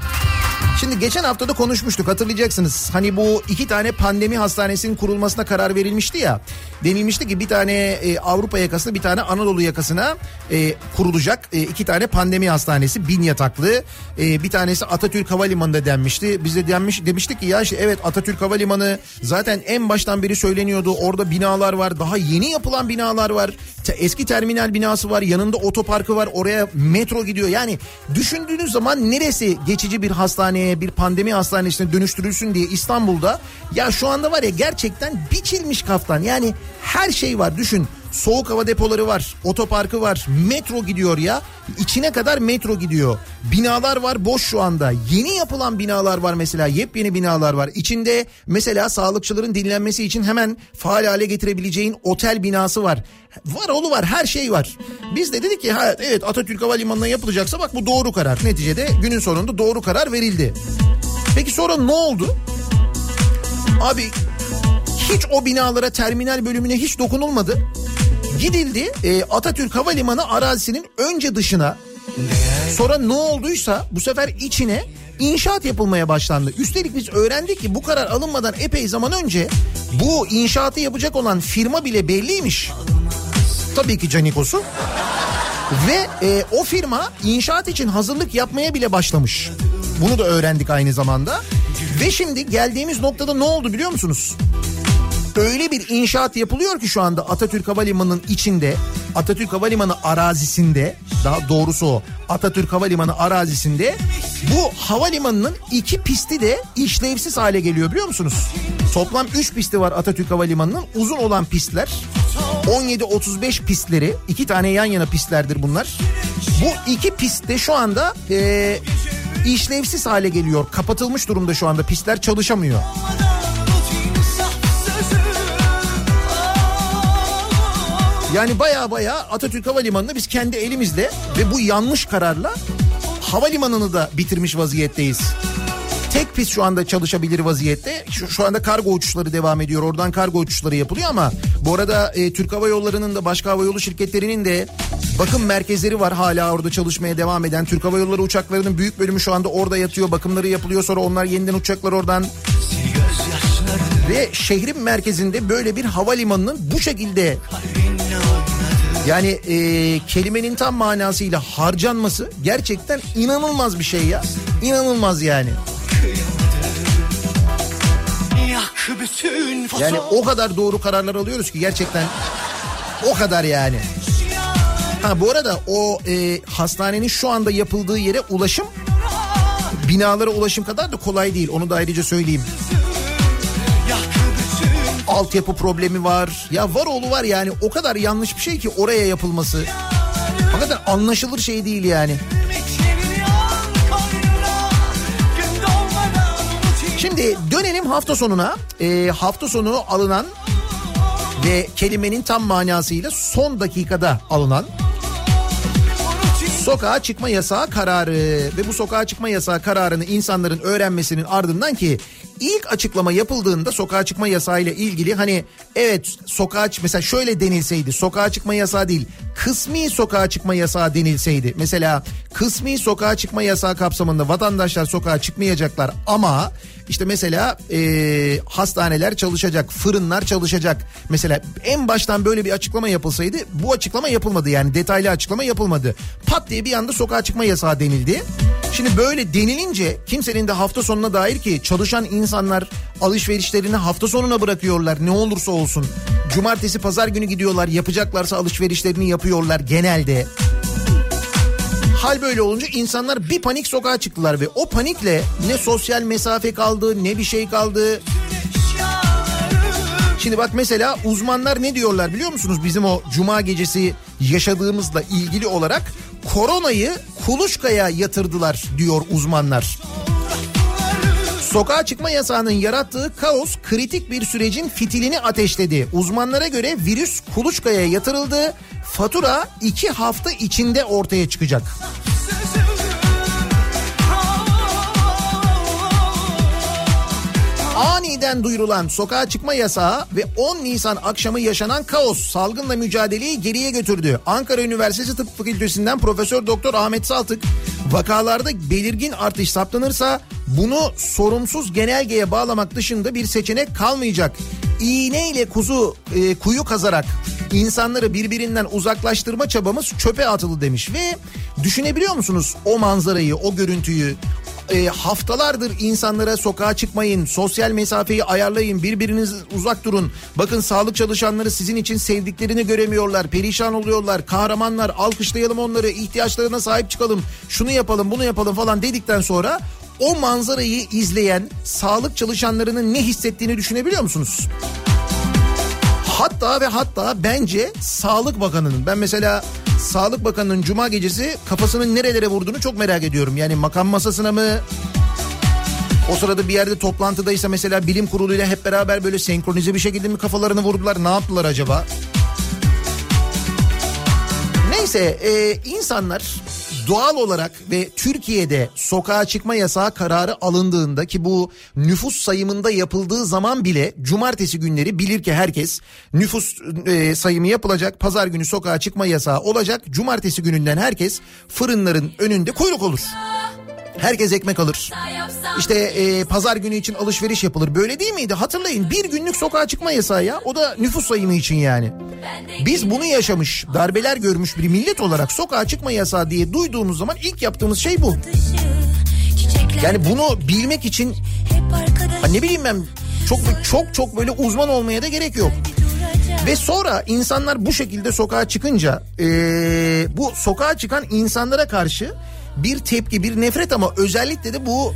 Şimdi geçen hafta da konuşmuştuk hatırlayacaksınız. Hani bu iki tane pandemi hastanesinin kurulmasına karar verilmişti ya. Denilmişti ki bir tane e, Avrupa yakasına bir tane Anadolu yakasına e, kurulacak e, iki tane pandemi hastanesi bin yataklı. E, bir tanesi Atatürk Havalimanı'nda denmişti. Biz de denmiş, demiştik ki ya işte evet Atatürk Havalimanı zaten en baştan beri söyleniyordu. Orada binalar var daha yeni yapılan binalar var. Eski terminal binası var yanında otoparkı var oraya metro gidiyor. Yani düşündüğünüz zaman neresi geçici bir hastaneye bir pandemi hastanesine dönüştürülsün diye İstanbul'da ya şu anda var ya gerçekten biçilmiş kaftan yani her şey var düşün. Soğuk hava depoları var, otoparkı var, metro gidiyor ya. içine kadar metro gidiyor. Binalar var boş şu anda. Yeni yapılan binalar var mesela, yepyeni binalar var. İçinde mesela sağlıkçıların dinlenmesi için hemen faal hale getirebileceğin otel binası var. Var oğlu var, her şey var. Biz de dedik ki ha, evet Atatürk Havalimanı'na yapılacaksa bak bu doğru karar. Neticede günün sonunda doğru karar verildi. Peki sonra ne oldu? Abi hiç o binalara terminal bölümüne hiç dokunulmadı. Gidildi e, Atatürk Havalimanı arazisinin önce dışına sonra ne olduysa bu sefer içine inşaat yapılmaya başlandı. Üstelik biz öğrendik ki bu karar alınmadan epey zaman önce bu inşaatı yapacak olan firma bile belliymiş. Tabii ki Canikos'u. Ve e, o firma inşaat için hazırlık yapmaya bile başlamış. Bunu da öğrendik aynı zamanda. Ve şimdi geldiğimiz noktada ne oldu biliyor musunuz? Öyle bir inşaat yapılıyor ki şu anda Atatürk Havalimanı'nın içinde Atatürk Havalimanı arazisinde daha doğrusu o Atatürk Havalimanı arazisinde bu havalimanının iki pisti de işlevsiz hale geliyor biliyor musunuz? Toplam 3 pisti var Atatürk Havalimanı'nın uzun olan pistler 17-35 pistleri iki tane yan yana pistlerdir bunlar. Bu iki pistte şu anda e, işlevsiz hale geliyor kapatılmış durumda şu anda pistler çalışamıyor. Yani baya baya Atatürk Havalimanı'nı biz kendi elimizle ve bu yanlış kararla havalimanını da bitirmiş vaziyetteyiz. Tek pist şu anda çalışabilir vaziyette. Şu, şu anda kargo uçuşları devam ediyor. Oradan kargo uçuşları yapılıyor ama bu arada e, Türk Hava Yolları'nın da başka hava yolu şirketlerinin de bakım merkezleri var hala orada çalışmaya devam eden. Türk Hava Yolları uçaklarının büyük bölümü şu anda orada yatıyor. Bakımları yapılıyor sonra onlar yeniden uçacaklar oradan. Ve şehrin merkezinde böyle bir havalimanının bu şekilde yani e, kelimenin tam manasıyla harcanması gerçekten inanılmaz bir şey ya. İnanılmaz yani. Yani o kadar doğru kararlar alıyoruz ki gerçekten o kadar yani. Ha bu arada o e, hastanenin şu anda yapıldığı yere ulaşım binalara ulaşım kadar da kolay değil. Onu da ayrıca söyleyeyim. Altyapı problemi var. Ya var oğlu var yani o kadar yanlış bir şey ki oraya yapılması. Hakikaten anlaşılır şey değil yani. Şimdi dönelim hafta sonuna. Ee, hafta sonu alınan ve kelimenin tam manasıyla son dakikada alınan sokağa çıkma yasağı kararı ve bu sokağa çıkma yasağı kararını insanların öğrenmesinin ardından ki ilk açıklama yapıldığında sokağa çıkma yasağı ile ilgili hani evet sokağa mesela şöyle denilseydi sokağa çıkma yasağı değil kısmi sokağa çıkma yasağı denilseydi mesela kısmi sokağa çıkma yasağı kapsamında vatandaşlar sokağa çıkmayacaklar ama işte mesela e, hastaneler çalışacak, fırınlar çalışacak. Mesela en baştan böyle bir açıklama yapılsaydı bu açıklama yapılmadı yani detaylı açıklama yapılmadı. Pat diye bir anda sokağa çıkma yasağı denildi. Şimdi böyle denilince kimsenin de hafta sonuna dair ki çalışan insanlar alışverişlerini hafta sonuna bırakıyorlar ne olursa olsun. Cumartesi pazar günü gidiyorlar yapacaklarsa alışverişlerini yapıyorlar genelde. Hal böyle olunca insanlar bir panik sokağa çıktılar ve o panikle ne sosyal mesafe kaldı ne bir şey kaldı. Şimdi bak mesela uzmanlar ne diyorlar biliyor musunuz bizim o cuma gecesi yaşadığımızla ilgili olarak koronayı kuluçkaya yatırdılar diyor uzmanlar. Sokağa çıkma yasağının yarattığı kaos kritik bir sürecin fitilini ateşledi. Uzmanlara göre virüs kuluçkaya yatırıldı. Fatura iki hafta içinde ortaya çıkacak. Aniden duyurulan sokağa çıkma yasağı ve 10 Nisan akşamı yaşanan kaos salgınla mücadeleyi geriye götürdü. Ankara Üniversitesi Tıp Fakültesinden Profesör Doktor Ahmet Saltık vakalarda belirgin artış saptanırsa bunu sorumsuz genelgeye bağlamak dışında bir seçenek kalmayacak. İğneyle kuzu e, kuyu kazarak insanları birbirinden uzaklaştırma çabamız çöpe atıldı demiş ve düşünebiliyor musunuz o manzarayı, o görüntüyü, e, haftalardır insanlara sokağa çıkmayın, sosyal mesafeyi ayarlayın, birbiriniz uzak durun. Bakın sağlık çalışanları sizin için sevdiklerini göremiyorlar, perişan oluyorlar. Kahramanlar, alkışlayalım onları, ihtiyaçlarına sahip çıkalım, şunu yapalım, bunu yapalım falan dedikten sonra o manzarayı izleyen sağlık çalışanlarının ne hissettiğini düşünebiliyor musunuz? Hatta ve hatta bence Sağlık Bakanı'nın ben mesela Sağlık Bakanı'nın cuma gecesi kafasının nerelere vurduğunu çok merak ediyorum. Yani makam masasına mı? O sırada bir yerde toplantıdaysa mesela bilim kuruluyla hep beraber böyle senkronize bir şekilde mi kafalarını vurdular? Ne yaptılar acaba? Neyse e, insanlar doğal olarak ve Türkiye'de sokağa çıkma yasağı kararı alındığında ki bu nüfus sayımında yapıldığı zaman bile cumartesi günleri bilir ki herkes nüfus e, sayımı yapılacak pazar günü sokağa çıkma yasağı olacak cumartesi gününden herkes fırınların önünde kuyruk olur. Herkes ekmek alır. İşte e, pazar günü için alışveriş yapılır. Böyle değil miydi? Hatırlayın bir günlük sokağa çıkma yasağı ya. O da nüfus sayımı için yani. Biz bunu yaşamış, darbeler görmüş bir millet olarak sokağa çıkma yasağı diye duyduğumuz zaman ilk yaptığımız şey bu. Yani bunu bilmek için ha ne bileyim ben Çok çok çok böyle uzman olmaya da gerek yok. Ve sonra insanlar bu şekilde sokağa çıkınca eee, bu sokağa çıkan insanlara karşı bir tepki bir nefret ama özellikle de bu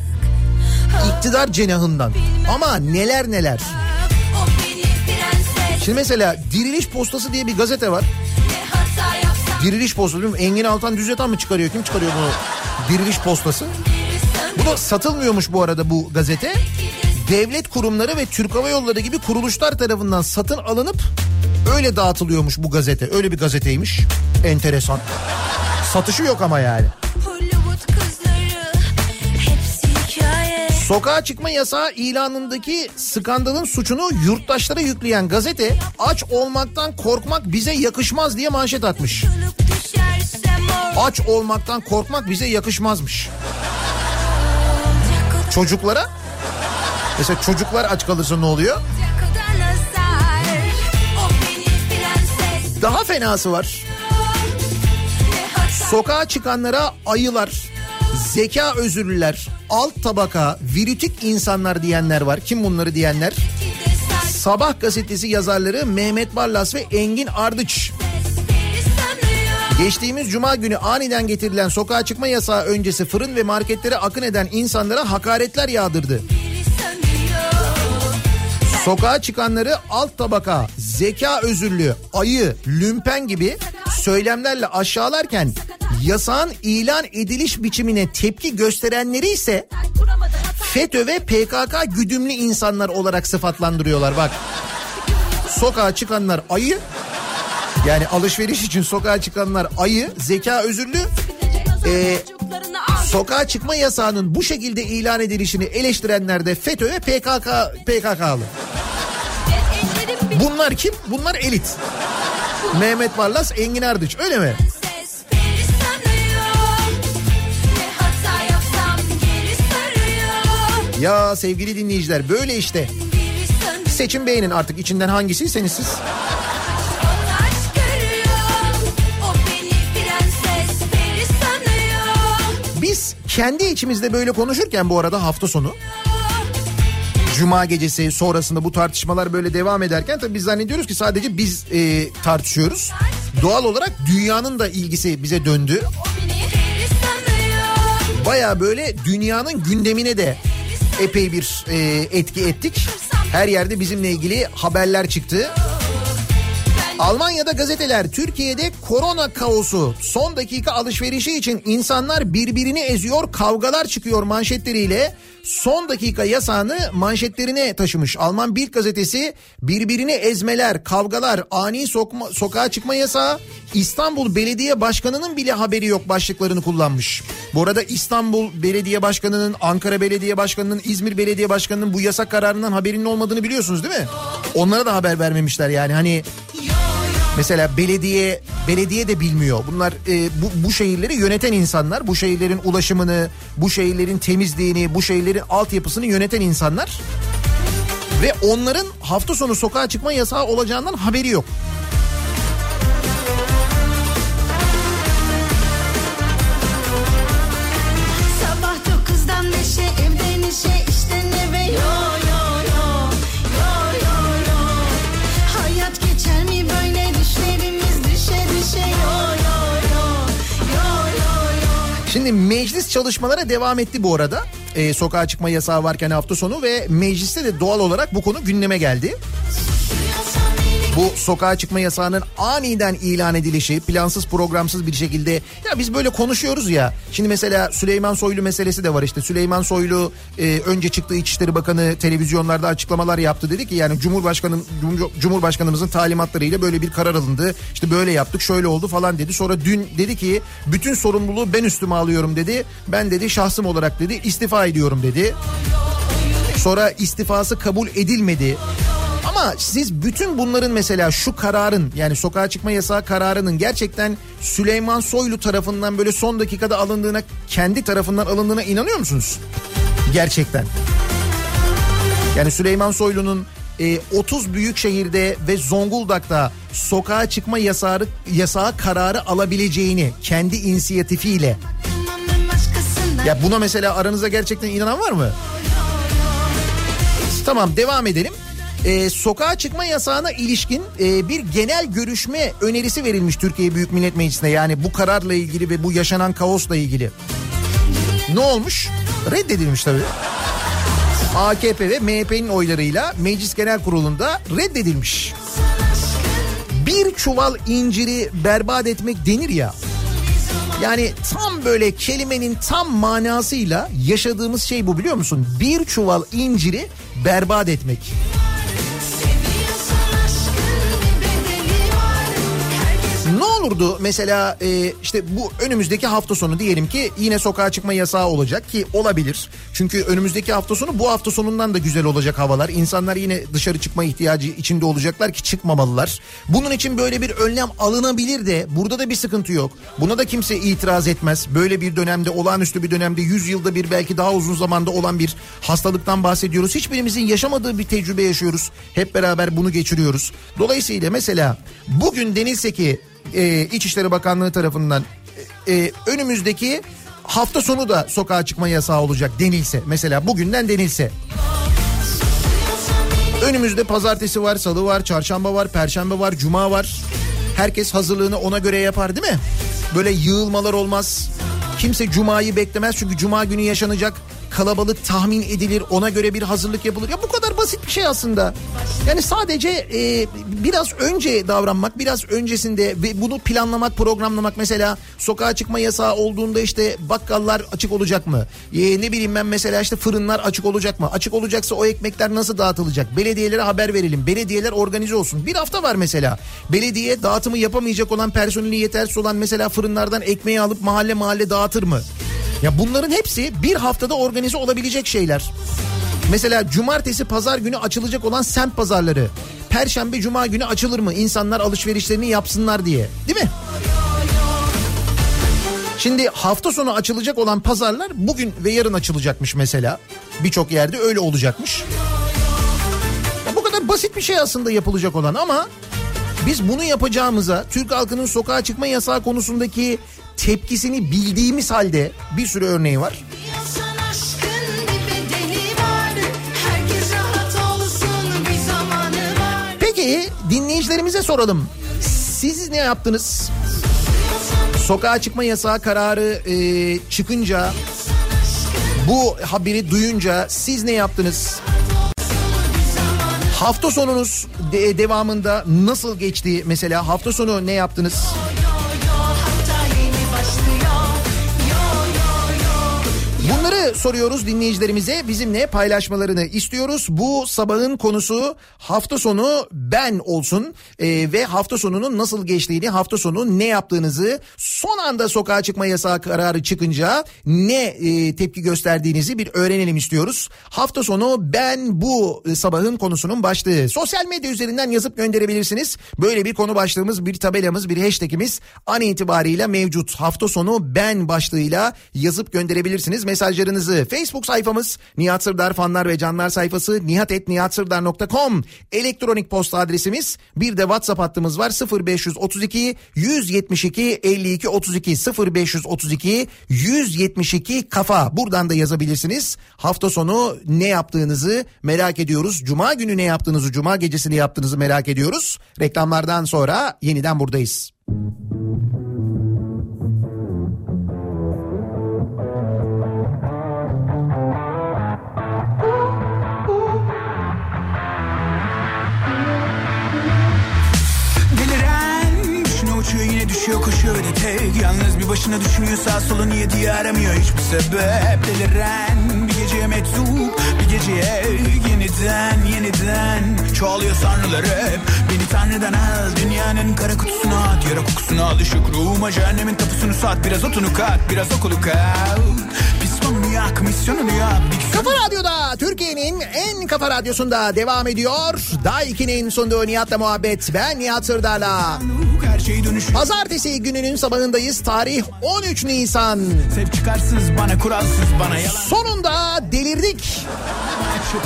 iktidar cenahından. Ama neler neler. Şimdi mesela Diriliş Postası diye bir gazete var. Diriliş Postası? Engin Altan Düzyatan mı çıkarıyor? Kim çıkarıyor bunu? Diriliş Postası. Bu da satılmıyormuş bu arada bu gazete. Devlet kurumları ve Türk Hava Yolları gibi kuruluşlar tarafından satın alınıp öyle dağıtılıyormuş bu gazete. Öyle bir gazeteymiş. Enteresan. Satışı yok ama yani. Sokağa çıkma yasağı ilanındaki skandalın suçunu yurttaşlara yükleyen gazete aç olmaktan korkmak bize yakışmaz diye manşet atmış. Aç olmaktan korkmak bize yakışmazmış. Çocuklara mesela çocuklar aç kalırsa ne oluyor? Daha fenası var. Sokağa çıkanlara ayılar, zeka özürlüler, alt tabaka, virütik insanlar diyenler var. Kim bunları diyenler? Sabah gazetesi yazarları Mehmet Barlas ve Engin Ardıç. Geçtiğimiz cuma günü aniden getirilen sokağa çıkma yasağı öncesi fırın ve marketlere akın eden insanlara hakaretler yağdırdı. Sokağa çıkanları alt tabaka, zeka özürlü, ayı, lümpen gibi söylemlerle aşağılarken yasağın ilan ediliş biçimine tepki gösterenleri ise FETÖ ve PKK güdümlü insanlar olarak sıfatlandırıyorlar bak. Sokağa çıkanlar ayı yani alışveriş için sokağa çıkanlar ayı, zeka özürlü. Ee, sokağa çıkma yasağının bu şekilde ilan edilişini eleştirenler de FETÖ ve PKK PKK'lı. Bunlar kim? Bunlar elit. Mehmet Barlas, Engin Ardıç öyle mi? Ya sevgili dinleyiciler böyle işte. Seçim beğenin artık içinden hangisiyseniz siz. Biz kendi içimizde böyle konuşurken bu arada hafta sonu Cuma gecesi sonrasında bu tartışmalar böyle devam ederken tabii biz zannediyoruz ki sadece biz e, tartışıyoruz. Doğal olarak dünyanın da ilgisi bize döndü. Baya böyle dünyanın gündemine de epey bir e, etki ettik. Her yerde bizimle ilgili haberler çıktı. Almanya'da gazeteler Türkiye'de korona kaosu son dakika alışverişi için insanlar birbirini eziyor kavgalar çıkıyor manşetleriyle son dakika yasağını manşetlerine taşımış. Alman Bild gazetesi birbirini ezmeler, kavgalar, ani sokma, sokağa çıkma yasağı İstanbul Belediye Başkanı'nın bile haberi yok başlıklarını kullanmış. Bu arada İstanbul Belediye Başkanı'nın, Ankara Belediye Başkanı'nın, İzmir Belediye Başkanı'nın bu yasak kararından haberinin olmadığını biliyorsunuz değil mi? Onlara da haber vermemişler yani hani Mesela belediye belediye de bilmiyor. Bunlar e, bu, bu şehirleri yöneten insanlar. Bu şehirlerin ulaşımını, bu şehirlerin temizliğini, bu şehirlerin altyapısını yöneten insanlar. Ve onların hafta sonu sokağa çıkma yasağı olacağından haberi yok. Şimdi meclis çalışmalara devam etti bu arada. E, sokağa çıkma yasağı varken hafta sonu ve mecliste de doğal olarak bu konu gündeme geldi. Bu sokağa çıkma yasağının aniden ilan edilişi plansız programsız bir şekilde ya biz böyle konuşuyoruz ya. Şimdi mesela Süleyman Soylu meselesi de var işte. Süleyman Soylu e, önce çıktı İçişleri Bakanı televizyonlarda açıklamalar yaptı. Dedi ki yani Cumhurbaşkanım Cum- Cumhurbaşkanımızın talimatlarıyla böyle bir karar alındı. İşte böyle yaptık şöyle oldu falan dedi. Sonra dün dedi ki bütün sorumluluğu ben üstüme alıyorum dedi. Ben dedi şahsım olarak dedi istifa ediyorum dedi. Sonra istifası kabul edilmedi ama siz bütün bunların mesela şu kararın yani sokağa çıkma yasağı kararının gerçekten Süleyman Soylu tarafından böyle son dakikada alındığına kendi tarafından alındığına inanıyor musunuz? Gerçekten. Yani Süleyman Soylu'nun e, 30 büyük şehirde ve Zonguldak'ta sokağa çıkma yasağı, yasağı kararı alabileceğini kendi inisiyatifiyle ya buna mesela aranızda gerçekten inanan var mı? Tamam devam edelim. Ee, sokağa çıkma yasağına ilişkin e, bir genel görüşme önerisi verilmiş Türkiye Büyük Millet Meclisi'ne. Yani bu kararla ilgili ve bu yaşanan kaosla ilgili. Ne olmuş? Reddedilmiş tabii. AKP ve MHP'nin oylarıyla Meclis Genel Kurulu'nda reddedilmiş. Bir çuval inciri berbat etmek denir ya. Yani tam böyle kelimenin tam manasıyla yaşadığımız şey bu biliyor musun? Bir çuval inciri berbat etmek. Olurdu mesela e, işte bu önümüzdeki hafta sonu diyelim ki yine sokağa çıkma yasağı olacak ki olabilir. Çünkü önümüzdeki hafta sonu bu hafta sonundan da güzel olacak havalar. İnsanlar yine dışarı çıkma ihtiyacı içinde olacaklar ki çıkmamalılar. Bunun için böyle bir önlem alınabilir de burada da bir sıkıntı yok. Buna da kimse itiraz etmez. Böyle bir dönemde olağanüstü bir dönemde 100 yılda bir belki daha uzun zamanda olan bir hastalıktan bahsediyoruz. Hiçbirimizin yaşamadığı bir tecrübe yaşıyoruz. Hep beraber bunu geçiriyoruz. Dolayısıyla mesela bugün denilse ki e, İçişleri Bakanlığı tarafından e, önümüzdeki hafta sonu da sokağa çıkma yasağı olacak denilse mesela bugünden denilse. Önümüzde pazartesi var salı var çarşamba var perşembe var cuma var. Herkes hazırlığını ona göre yapar değil mi? Böyle yığılmalar olmaz. Kimse cumayı beklemez çünkü cuma günü yaşanacak kalabalık tahmin edilir ona göre bir hazırlık yapılır. Ya bu kadar basit bir şey aslında. Yani sadece e, biraz önce davranmak biraz öncesinde ve bunu planlamak programlamak. Mesela sokağa çıkma yasağı olduğunda işte bakkallar açık olacak mı? E, ne bileyim ben mesela işte fırınlar açık olacak mı? Açık olacaksa o ekmekler nasıl dağıtılacak? Belediyelere haber verelim. Belediyeler organize olsun. Bir hafta var mesela. Belediye dağıtımı yapamayacak olan personeli yetersiz olan mesela fırınlardan ekmeği alıp mahalle mahalle dağıtır mı ya bunların hepsi bir haftada organize olabilecek şeyler. Mesela cumartesi pazar günü açılacak olan semt pazarları. Perşembe cuma günü açılır mı? İnsanlar alışverişlerini yapsınlar diye. Değil mi? Şimdi hafta sonu açılacak olan pazarlar bugün ve yarın açılacakmış mesela. Birçok yerde öyle olacakmış. Ya bu kadar basit bir şey aslında yapılacak olan ama biz bunu yapacağımıza Türk halkının sokağa çıkma yasağı konusundaki tepkisini bildiğimiz halde bir sürü örneği var. Peki dinleyicilerimize soralım. Siz ne yaptınız? Sokağa çıkma yasağı kararı e, çıkınca bu haberi duyunca siz ne yaptınız? Hafta sonunuz de- devamında nasıl geçti mesela hafta sonu ne yaptınız? Bunları soruyoruz dinleyicilerimize bizimle paylaşmalarını istiyoruz. Bu sabahın konusu hafta sonu ben olsun Ee, ve hafta sonunun nasıl geçtiğini hafta sonu ne yaptığınızı son anda sokağa çıkma yasağı kararı çıkınca ne e, tepki gösterdiğinizi bir öğrenelim istiyoruz. Hafta sonu ben bu e, sabahın konusunun başlığı. Sosyal medya üzerinden yazıp gönderebilirsiniz. Böyle bir konu başlığımız bir tabelamız bir hashtagimiz an itibariyle mevcut. Hafta sonu ben başlığıyla yazıp gönderebilirsiniz mesajlarınızı. Facebook sayfamız Nihat Sırdar fanlar ve canlar sayfası nihatetnihatsırdar.com elektronik posta adresimiz bir de WhatsApp hattımız var 0532 172 52 32 0532 172 kafa buradan da yazabilirsiniz. Hafta sonu ne yaptığınızı merak ediyoruz. Cuma günü ne yaptığınızı, cuma gecesi ne yaptığınızı merak ediyoruz. Reklamlardan sonra yeniden buradayız. Deliren koşuyor ve de tek. Yalnız bir başına düşünüyor sağ solu niye diye aramıyor. Hiçbir sebep. Deliren bir geceye meczup bir geceye yeniden yeniden Çoğalıyor sanrılar hep Beni tanrıdan al dünyanın kara kutusuna at Yara kokusunu al ışık ruhuma cehennemin tapusunu sat Biraz otunu kat biraz okulu Pismanını yak misyonunu yap Kafa Radyo'da Türkiye'nin en kafa radyosunda devam ediyor. Daha 2'nin sunduğu Nihat'la muhabbet. Ben Nihat Sırdar'la. Şey Pazartesi gününün sabahındayız. Tarih 13 Nisan. Sev çıkarsız bana kuralsız bana yalan Sonunda delirdik.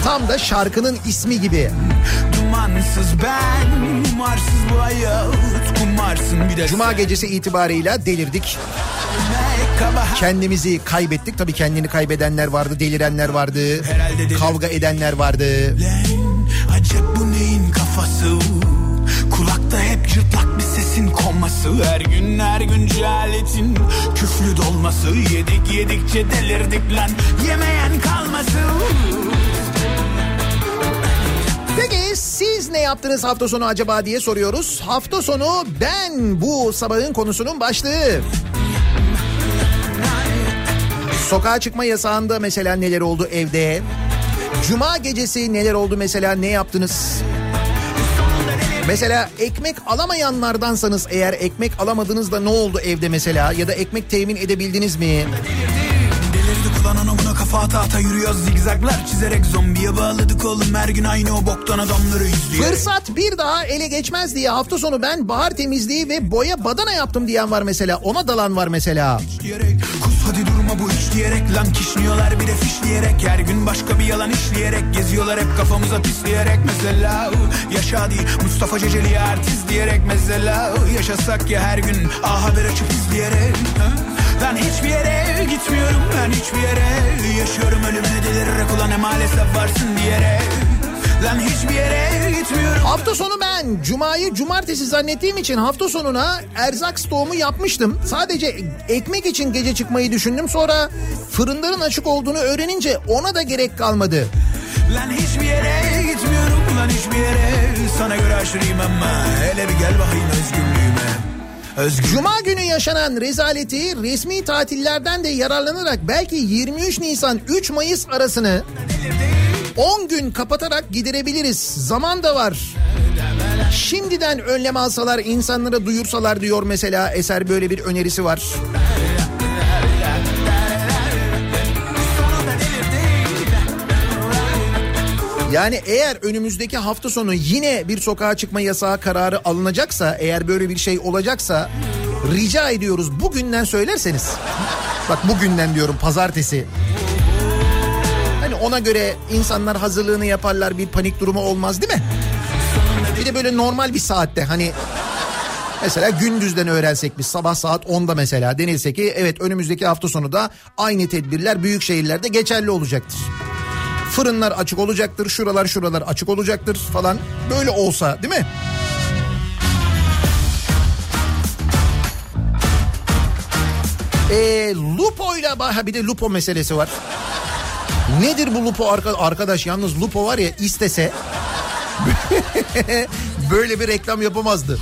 Tam da şarkının ismi gibi. Dumansız ben Umarsız bu hayat Kumarsın bir de Cuma gecesi itibarıyla delirdik. Kendimizi kaybettik. Tabii kendini kaybedenler vardı, delirenler vardı. Kavga edenler vardı. Acep bu neyin kafası Kulakta hep cırtlak bir sesin konması Her gün her gün cehaletin küflü dolması Yedik yedikçe delirdik lan yemeyen kalması Peki siz ne yaptınız hafta sonu acaba diye soruyoruz. Hafta sonu ben bu sabahın konusunun başlığı. Sokağa çıkma yasağında mesela neler oldu evde? Cuma gecesi neler oldu mesela ne yaptınız? Mesela ekmek alamayanlardansanız eğer ekmek alamadınız da ne oldu evde mesela ya da ekmek temin edebildiniz mi? Kafa ata ata yürüyoruz zigzaglar çizerek Zombiye bağladık oğlum. Her gün aynı o boktan adamları izleyerek Fırsat bir daha ele geçmez diye hafta sonu ben bahar temizliği ve boya badana yaptım diyen var mesela. Ona dalan var mesela. diyerek Kus hadi durma bu iş diyerek Lan kişniyorlar bir de fişleyerek. Her gün başka bir yalan işleyerek. Geziyorlar hep kafamıza pisleyerek. Mesela yaşa değil Mustafa Ceceli artist. diyerek Mesela yaşasak ya her gün A haber açıp izleyerek? Lan hiçbir yere gitmiyorum ben hiçbir yere Yaşıyorum ölümüne delirerek ulan maalesef varsın diyerek Lan hiçbir yere gitmiyorum Hafta sonu ben cumayı cumartesi zannettiğim için hafta sonuna erzak stoğumu yapmıştım. Sadece ekmek için gece çıkmayı düşündüm. Sonra fırınların açık olduğunu öğrenince ona da gerek kalmadı. Lan hiçbir yere gitmiyorum Lan hiçbir yere Sana göre aşırıyım ama Hele bir gel bakayım özgürlüğüme Özgür Cuma günü yaşanan rezaleti resmi tatillerden de yararlanarak belki 23 Nisan 3 Mayıs arasını 10 gün kapatarak giderebiliriz. Zaman da var. Şimdiden önlem alsalar insanlara duyursalar diyor mesela eser böyle bir önerisi var. Yani eğer önümüzdeki hafta sonu yine bir sokağa çıkma yasağı kararı alınacaksa, eğer böyle bir şey olacaksa rica ediyoruz bugünden söylerseniz. Bak bugünden diyorum pazartesi. Hani ona göre insanlar hazırlığını yaparlar bir panik durumu olmaz değil mi? Bir de böyle normal bir saatte hani Mesela gündüzden öğrensek biz sabah saat 10'da mesela denilse ki evet önümüzdeki hafta sonu da aynı tedbirler büyük şehirlerde geçerli olacaktır. Fırınlar açık olacaktır, şuralar şuralar açık olacaktır falan. Böyle olsa değil mi? Ee, Lupo'yla bah- bir de Lupo meselesi var. Nedir bu Lupo arka- arkadaş? Yalnız Lupo var ya istese böyle bir reklam yapamazdı.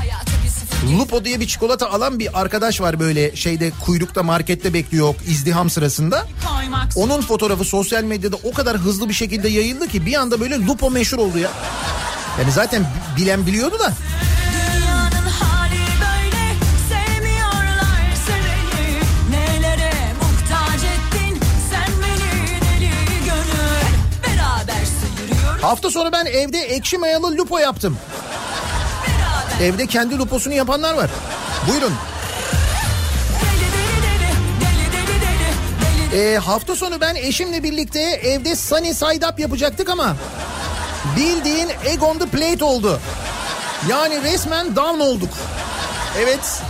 Lupo diye bir çikolata alan bir arkadaş var böyle şeyde kuyrukta markette bekliyor izdiham sırasında. Onun fotoğrafı sosyal medyada o kadar hızlı bir şekilde yayıldı ki bir anda böyle Lupo meşhur oldu ya. Yani zaten bilen biliyordu da. Hafta sonu ben evde ekşi mayalı lupo yaptım. Evde kendi luposunu yapanlar var. Buyurun. Ee, hafta sonu ben eşimle birlikte evde sunny side up yapacaktık ama bildiğin egg on the plate oldu. Yani resmen down olduk. Evet.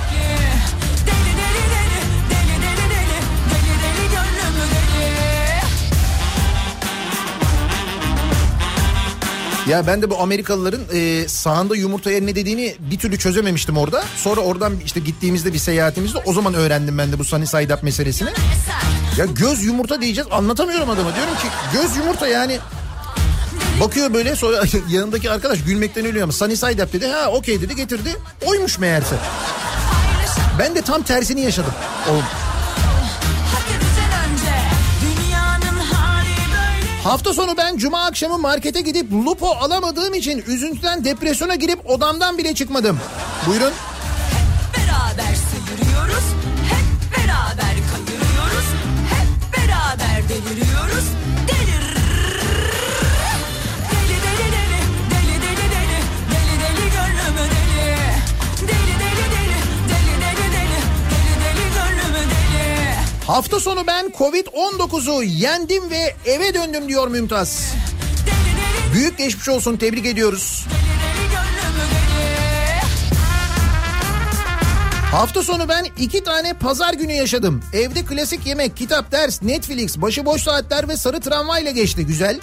Ya ben de bu Amerikalıların e, sağında yumurtaya ne dediğini bir türlü çözememiştim orada. Sonra oradan işte gittiğimizde bir seyahatimizde o zaman öğrendim ben de bu sunny side up meselesini. Ya göz yumurta diyeceğiz anlatamıyorum adama. Diyorum ki göz yumurta yani Bakıyor böyle sonra yanındaki arkadaş gülmekten ölüyor ama sunny side up dedi. Ha okey dedi getirdi. Oymuş meğerse. Ben de tam tersini yaşadım. Oğlum. Hafta sonu ben cuma akşamı markete gidip lupo alamadığım için üzüntüden depresyona girip odamdan bile çıkmadım. Buyurun. beraber sıyırıyoruz Hep beraber kayırıyoruz Hep beraber deliriyoruz Hafta sonu ben Covid-19'u yendim ve eve döndüm diyor Mümtaz. Büyük geçmiş olsun tebrik ediyoruz. Hafta sonu ben iki tane pazar günü yaşadım. Evde klasik yemek, kitap, ders, Netflix, başıboş saatler ve sarı tramvayla geçti. Güzel.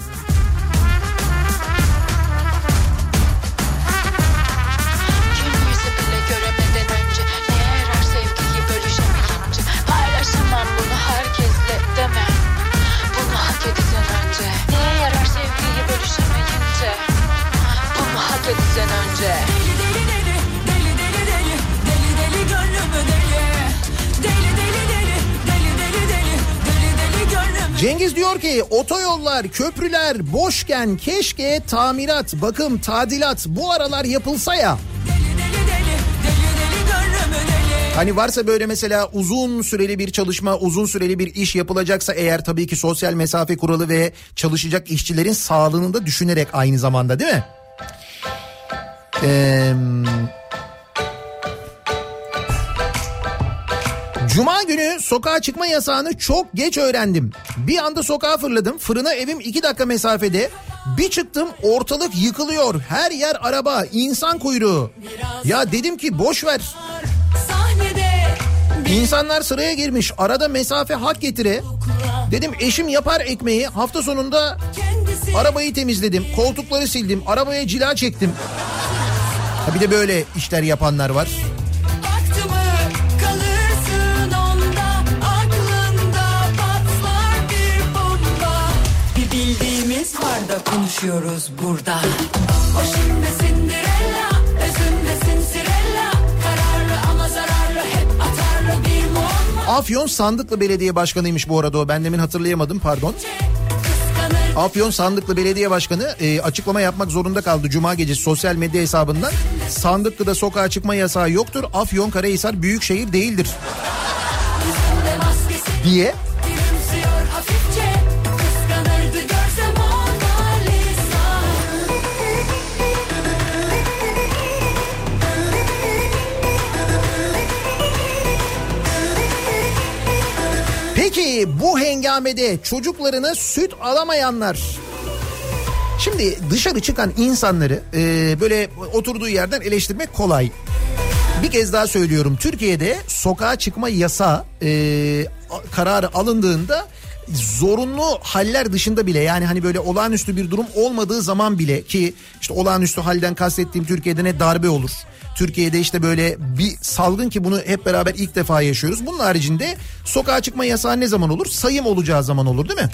Edeceksin önce Deli deli deli, deli deli deli, deli deli gönlümü deli. Deli deli deli, deli deli deli, deli deli gönlümü Cengiz diyor ki otoyollar, köprüler boşken keşke tamirat, bakım, tadilat bu aralar yapılsa ya. Hani varsa böyle mesela uzun süreli bir çalışma, uzun süreli bir iş yapılacaksa eğer tabii ki sosyal mesafe kuralı ve çalışacak işçilerin sağlığını da düşünerek aynı zamanda değil mi? Eee... Cuma günü sokağa çıkma yasağını çok geç öğrendim. Bir anda sokağa fırladım. Fırına evim iki dakika mesafede. Bir çıktım ortalık yıkılıyor. Her yer araba, insan kuyruğu. Ya dedim ki boş ver. İnsanlar sıraya girmiş. Arada mesafe hak getire. Dedim eşim yapar ekmeği. Hafta sonunda arabayı temizledim. Koltukları sildim. Arabaya cila çektim. Ha bir de böyle işler yapanlar var. da konuşuyoruz burada. O şimdi Cinderella, özünde Cinderella. Kararlı ama zararlı hep atarlı bir muamma. Afyon Sandıklı Belediye Başkanıymış bu arada o. Ben demin hatırlayamadım pardon. Afyon Sandıklı Belediye Başkanı e, açıklama yapmak zorunda kaldı Cuma gecesi sosyal medya hesabından. Sandıklı'da sokağa çıkma yasağı yoktur. Afyon Karahisar büyükşehir değildir yüzünde maskesi. diye. Bu hengamede çocuklarına süt alamayanlar Şimdi dışarı çıkan insanları e, böyle oturduğu yerden eleştirmek kolay. Bir kez daha söylüyorum. Türkiye'de sokağa çıkma yasa e, kararı alındığında zorunlu haller dışında bile yani hani böyle olağanüstü bir durum olmadığı zaman bile ki işte olağanüstü halden kastettiğim Türkiye'de ne darbe olur. Türkiye'de işte böyle bir salgın ki bunu hep beraber ilk defa yaşıyoruz. Bunun haricinde sokağa çıkma yasağı ne zaman olur? Sayım olacağı zaman olur değil mi?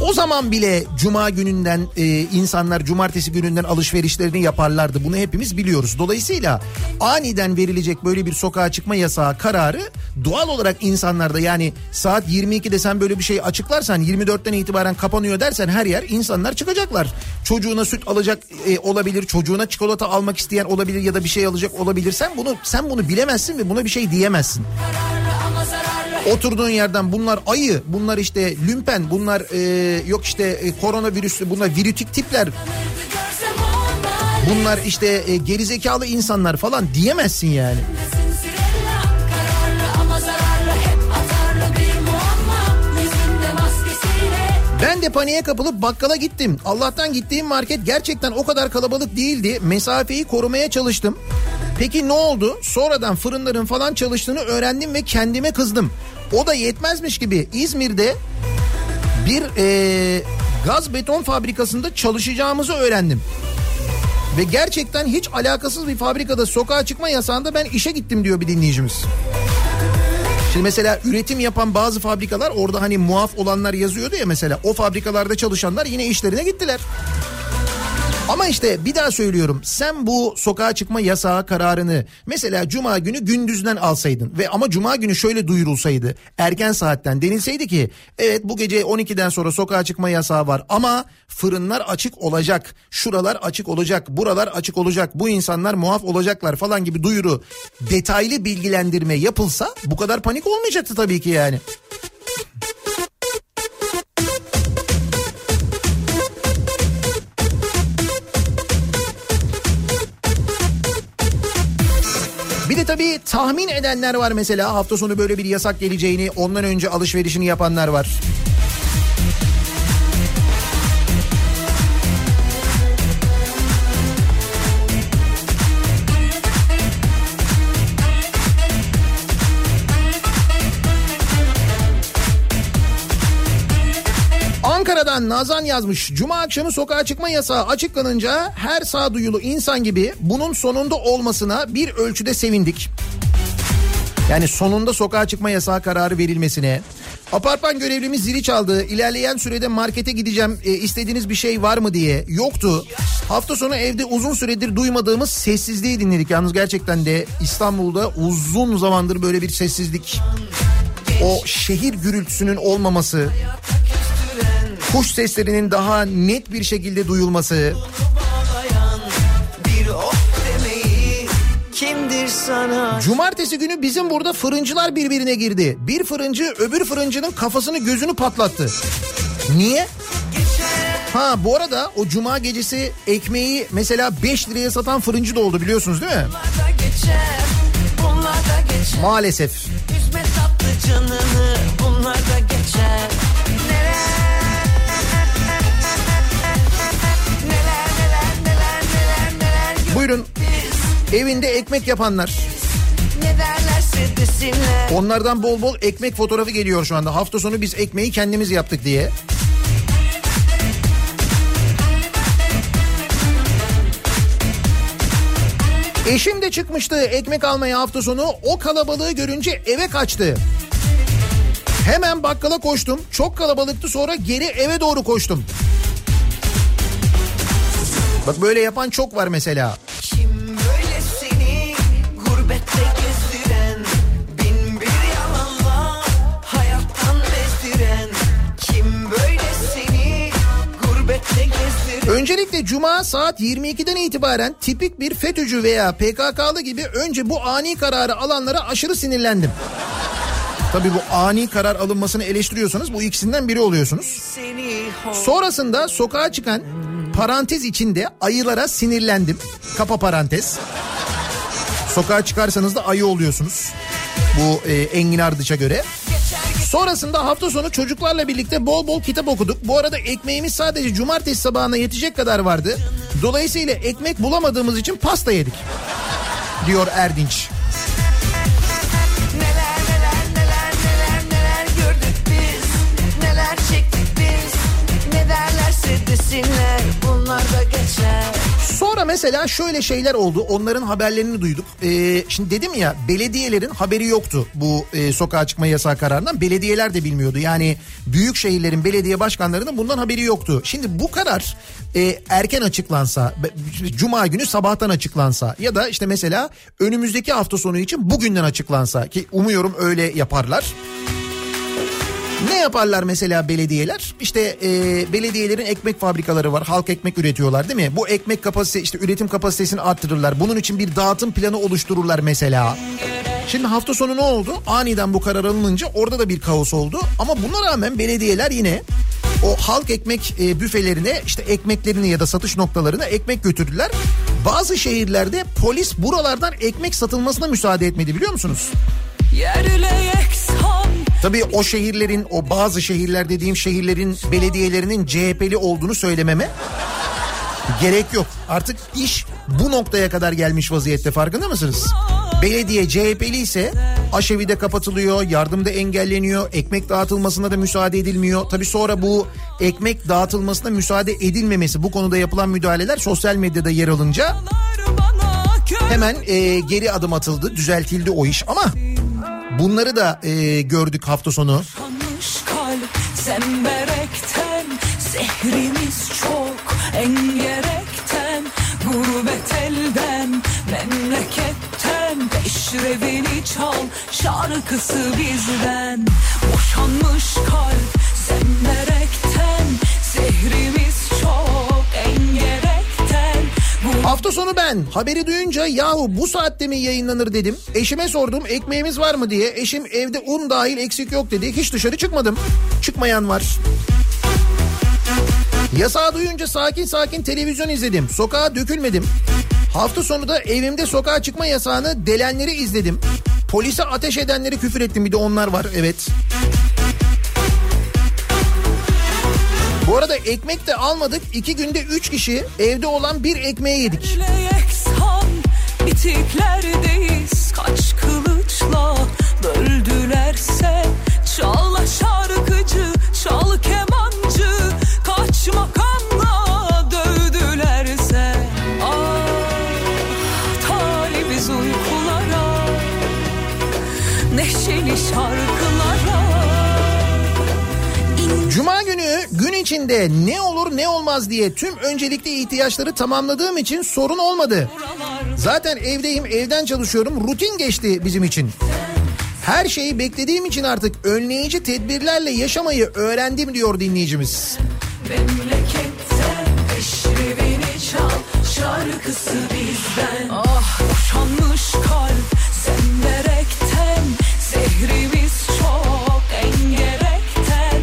O zaman bile cuma gününden e, insanlar cumartesi gününden alışverişlerini yaparlardı. Bunu hepimiz biliyoruz. Dolayısıyla aniden verilecek böyle bir sokağa çıkma yasağı kararı doğal olarak insanlarda yani saat 22'de sen böyle bir şey açıklarsan 24'ten itibaren kapanıyor dersen her yer insanlar çıkacaklar. Çocuğuna süt alacak e, olabilir, çocuğuna çikolata almak isteyen olabilir ya da bir şey alacak olabilir. Sen bunu sen bunu bilemezsin ve buna bir şey diyemezsin. Oturduğun yerden bunlar ayı, bunlar işte lümpen, bunlar e, yok işte e, koronavirüslü, bunlar virütik tipler, bunlar işte e, gerizekalı insanlar falan diyemezsin yani. Ben de paniğe kapılıp bakkala gittim. Allah'tan gittiğim market gerçekten o kadar kalabalık değildi. Mesafeyi korumaya çalıştım. Peki ne oldu? Sonradan fırınların falan çalıştığını öğrendim ve kendime kızdım. O da yetmezmiş gibi İzmir'de bir eee, gaz beton fabrikasında çalışacağımızı öğrendim. Ve gerçekten hiç alakasız bir fabrikada sokağa çıkma yasağında ben işe gittim diyor bir dinleyicimiz. Şimdi mesela üretim yapan bazı fabrikalar orada hani muaf olanlar yazıyordu ya mesela o fabrikalarda çalışanlar yine işlerine gittiler. Ama işte bir daha söylüyorum sen bu sokağa çıkma yasağı kararını mesela cuma günü gündüzden alsaydın ve ama cuma günü şöyle duyurulsaydı erken saatten denilseydi ki evet bu gece 12'den sonra sokağa çıkma yasağı var ama fırınlar açık olacak şuralar açık olacak buralar açık olacak bu insanlar muaf olacaklar falan gibi duyuru detaylı bilgilendirme yapılsa bu kadar panik olmayacaktı tabii ki yani. Bir de tabii tahmin edenler var mesela hafta sonu böyle bir yasak geleceğini ondan önce alışverişini yapanlar var. Ankara'dan Nazan yazmış. Cuma akşamı sokağa çıkma yasağı açıklanınca her sağduyulu insan gibi bunun sonunda olmasına bir ölçüde sevindik. Yani sonunda sokağa çıkma yasağı kararı verilmesine. Apartman görevlimiz zili çaldı. İlerleyen sürede markete gideceğim. E, istediğiniz bir şey var mı diye. Yoktu. Hafta sonu evde uzun süredir duymadığımız sessizliği dinledik. Yalnız gerçekten de İstanbul'da uzun zamandır böyle bir sessizlik. O şehir gürültüsünün olmaması. Kuş seslerinin daha net bir şekilde duyulması. Cumartesi günü bizim burada fırıncılar birbirine girdi. Bir fırıncı öbür fırıncının kafasını gözünü patlattı. Niye? Ha bu arada o cuma gecesi ekmeği mesela 5 liraya satan fırıncı da oldu biliyorsunuz değil mi? geçer Maalesef. Üzme tatlı canını Buyurun evinde ekmek yapanlar. Onlardan bol bol ekmek fotoğrafı geliyor şu anda. Hafta sonu biz ekmeği kendimiz yaptık diye. Eşim de çıkmıştı ekmek almaya hafta sonu. O kalabalığı görünce eve kaçtı. Hemen bakkala koştum. Çok kalabalıktı sonra geri eve doğru koştum. Bak böyle yapan çok var mesela. Öncelikle cuma saat 22'den itibaren tipik bir FETÖ'cü veya PKK'lı gibi önce bu ani kararı alanlara aşırı sinirlendim. Tabii bu ani karar alınmasını eleştiriyorsanız bu ikisinden biri oluyorsunuz. Sonrasında sokağa çıkan parantez içinde ayılara sinirlendim. Kapa parantez. Sokağa çıkarsanız da ayı oluyorsunuz. Bu e, Engin Ardıç'a göre. Sonrasında hafta sonu çocuklarla birlikte bol bol kitap okuduk. Bu arada ekmeğimiz sadece cumartesi sabahına yetecek kadar vardı. Dolayısıyla ekmek bulamadığımız için pasta yedik. Diyor Erdinç. Sonra mesela şöyle şeyler oldu. Onların haberlerini duyduk. Ee, şimdi dedim ya belediyelerin haberi yoktu bu e, sokağa çıkma yasağı kararından. Belediyeler de bilmiyordu. Yani büyük şehirlerin belediye başkanlarının bundan haberi yoktu. Şimdi bu karar e, erken açıklansa, cuma günü sabahtan açıklansa ya da işte mesela önümüzdeki hafta sonu için bugünden açıklansa ki umuyorum öyle yaparlar. Ne yaparlar mesela belediyeler? İşte e, belediyelerin ekmek fabrikaları var. Halk ekmek üretiyorlar değil mi? Bu ekmek kapasite işte üretim kapasitesini arttırırlar. Bunun için bir dağıtım planı oluştururlar mesela. Şimdi hafta sonu ne oldu? Aniden bu karar alınınca orada da bir kaos oldu. Ama buna rağmen belediyeler yine o halk ekmek e, büfelerine işte ekmeklerini ya da satış noktalarına ekmek götürdüler. Bazı şehirlerde polis buralardan ekmek satılmasına müsaade etmedi biliyor musunuz? Yerle Tabii o şehirlerin, o bazı şehirler dediğim şehirlerin belediyelerinin CHP'li olduğunu söylememe gerek yok. Artık iş bu noktaya kadar gelmiş vaziyette farkında mısınız? Belediye CHP'li ise aşevi de kapatılıyor, yardım da engelleniyor, ekmek dağıtılmasına da müsaade edilmiyor. Tabii sonra bu ekmek dağıtılmasına müsaade edilmemesi, bu konuda yapılan müdahaleler sosyal medyada yer alınca hemen e, geri adım atıldı, düzeltildi o iş ama bunları da e, gördük hafta sonu. Zehrimiz çok engerekten Gurbet elden memleketten Peşrevini çal şarkısı bizden Boşanmış kalp zemberekten Hafta sonu ben haberi duyunca yahu bu saatte mi yayınlanır dedim. Eşime sordum ekmeğimiz var mı diye. Eşim evde un dahil eksik yok dedi. Hiç dışarı çıkmadım. Çıkmayan var. Yasağı duyunca sakin sakin televizyon izledim. Sokağa dökülmedim. Hafta sonu da evimde sokağa çıkma yasağını delenleri izledim. Polise ateş edenleri küfür ettim bir de onlar var evet. Bu arada ekmek de almadık. İki günde üç kişi evde olan bir ekmeği yedik. Bitiklerdeyiz Kaç kılıçla böldülerse Çal şarkıcı, çal içinde ne olur ne olmaz diye tüm öncelikli ihtiyaçları tamamladığım için sorun olmadı. Zaten evdeyim evden çalışıyorum rutin geçti bizim için. Her şeyi beklediğim için artık önleyici tedbirlerle yaşamayı öğrendim diyor dinleyicimiz. Memleketten eşrevini çal şarkısı bizden Ah kalp senderekten engerekten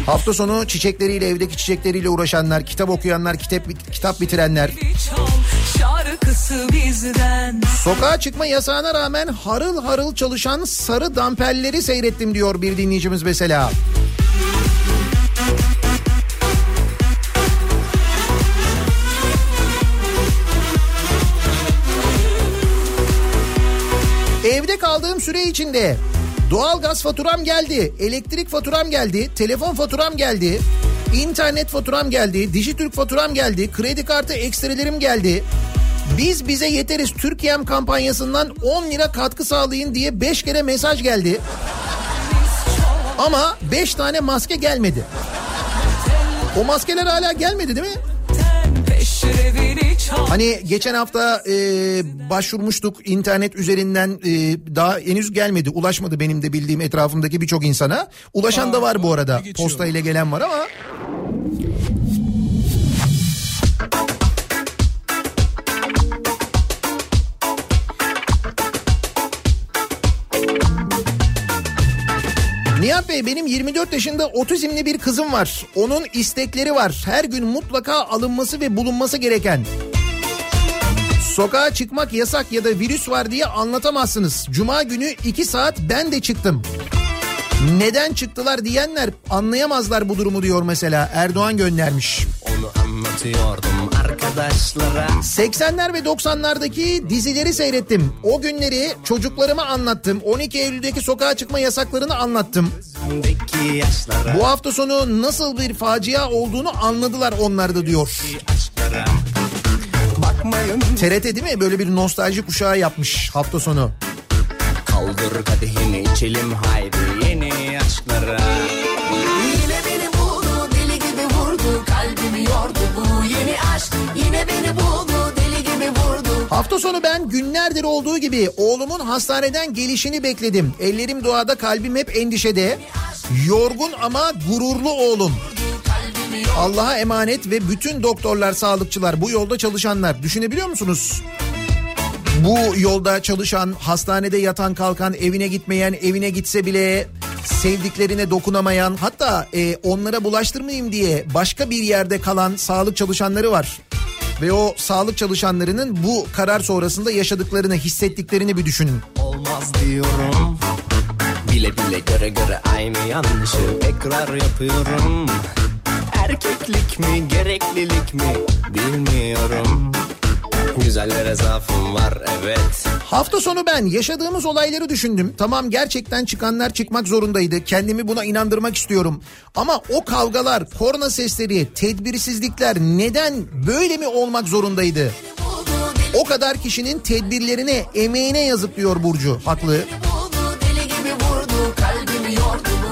Hafta sonu çiçekleriyle evdeki çiçekleriyle uğraşanlar, kitap okuyanlar, kitap kitap bitirenler, sokağa çıkma yasağına rağmen harıl harıl çalışan sarı damperleri seyrettim diyor bir dinleyicimiz mesela. Evde kaldığım süre içinde doğalgaz faturam geldi, elektrik faturam geldi, telefon faturam geldi, internet faturam geldi, Dijitürk faturam geldi, kredi kartı ekstrelerim geldi. Biz bize yeteriz Türkiye'm kampanyasından 10 lira katkı sağlayın diye 5 kere mesaj geldi. Ama 5 tane maske gelmedi. O maskeler hala gelmedi değil mi? Hani geçen hafta e, başvurmuştuk internet üzerinden e, daha henüz gelmedi ulaşmadı benim de bildiğim etrafımdaki birçok insana. Ulaşan da var bu arada posta ile gelen var ama Nihat Bey benim 24 yaşında otizmli bir kızım var. Onun istekleri var. Her gün mutlaka alınması ve bulunması gereken. Sokağa çıkmak yasak ya da virüs var diye anlatamazsınız. Cuma günü 2 saat ben de çıktım. Neden çıktılar diyenler anlayamazlar bu durumu diyor mesela Erdoğan göndermiş. Onu anlatıyordum arkadaşlara 80'ler ve 90'lardaki dizileri seyrettim. O günleri çocuklarıma anlattım. 12 Eylül'deki sokağa çıkma yasaklarını anlattım. Bu hafta sonu nasıl bir facia olduğunu anladılar onlar da diyor. aşklara Bakmayın TRT değil mi? Böyle bir nostalji kuşağı yapmış hafta sonu. kaldır kadehini içelim haydi yeni aşklara Yine beni buldu deli gibi vurdu kalbimi yordu bu yeni aşk yine beni buldu deli gibi vurdu Hafta sonu ben günlerdir olduğu gibi oğlumun hastaneden gelişini bekledim. Ellerim duada kalbim hep endişede. Yorgun ama gururlu oğlum. Allah'a emanet ve bütün doktorlar, sağlıkçılar, bu yolda çalışanlar düşünebiliyor musunuz? Bu yolda çalışan, hastanede yatan kalkan, evine gitmeyen, evine gitse bile sevdiklerine dokunamayan, hatta e, onlara bulaştırmayayım diye başka bir yerde kalan sağlık çalışanları var. Ve o sağlık çalışanlarının bu karar sonrasında yaşadıklarını, hissettiklerini bir düşünün. Olmaz diyorum Bile bile göre göre aynı yanlışı tekrar yapıyorum Erkeklik mi gereklilik mi bilmiyorum Güzellere zaafım var evet Hafta sonu ben yaşadığımız olayları düşündüm. Tamam gerçekten çıkanlar çıkmak zorundaydı. Kendimi buna inandırmak istiyorum. Ama o kavgalar, korna sesleri, tedbirsizlikler neden böyle mi olmak zorundaydı? O kadar kişinin tedbirlerine, emeğine yazık diyor Burcu. Haklı. buldu deli gibi vurdu kalbimi yordu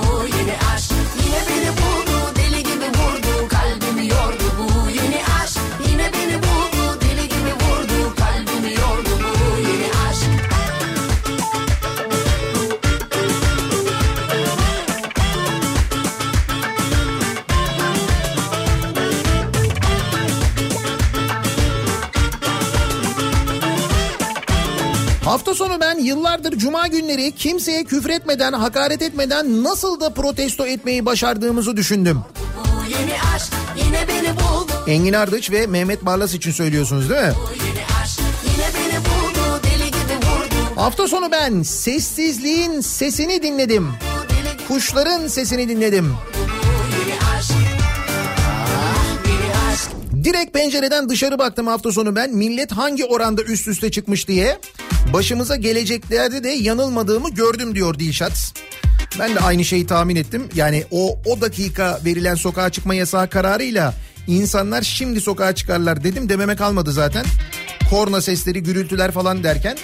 Hafta sonu ben yıllardır cuma günleri kimseye küfretmeden, hakaret etmeden nasıl da protesto etmeyi başardığımızı düşündüm. aşk Engin Ardıç ve Mehmet Barlas için söylüyorsunuz değil mi? aşk buldu Hafta sonu ben sessizliğin sesini dinledim. Kuşların sesini dinledim. Direkt pencereden dışarı baktım hafta sonu ben. Millet hangi oranda üst üste çıkmış diye. Başımıza geleceklerde de yanılmadığımı gördüm diyor Dilşat. Ben de aynı şeyi tahmin ettim. Yani o o dakika verilen sokağa çıkma yasağı kararıyla insanlar şimdi sokağa çıkarlar dedim dememe kalmadı zaten. Korna sesleri, gürültüler falan derken.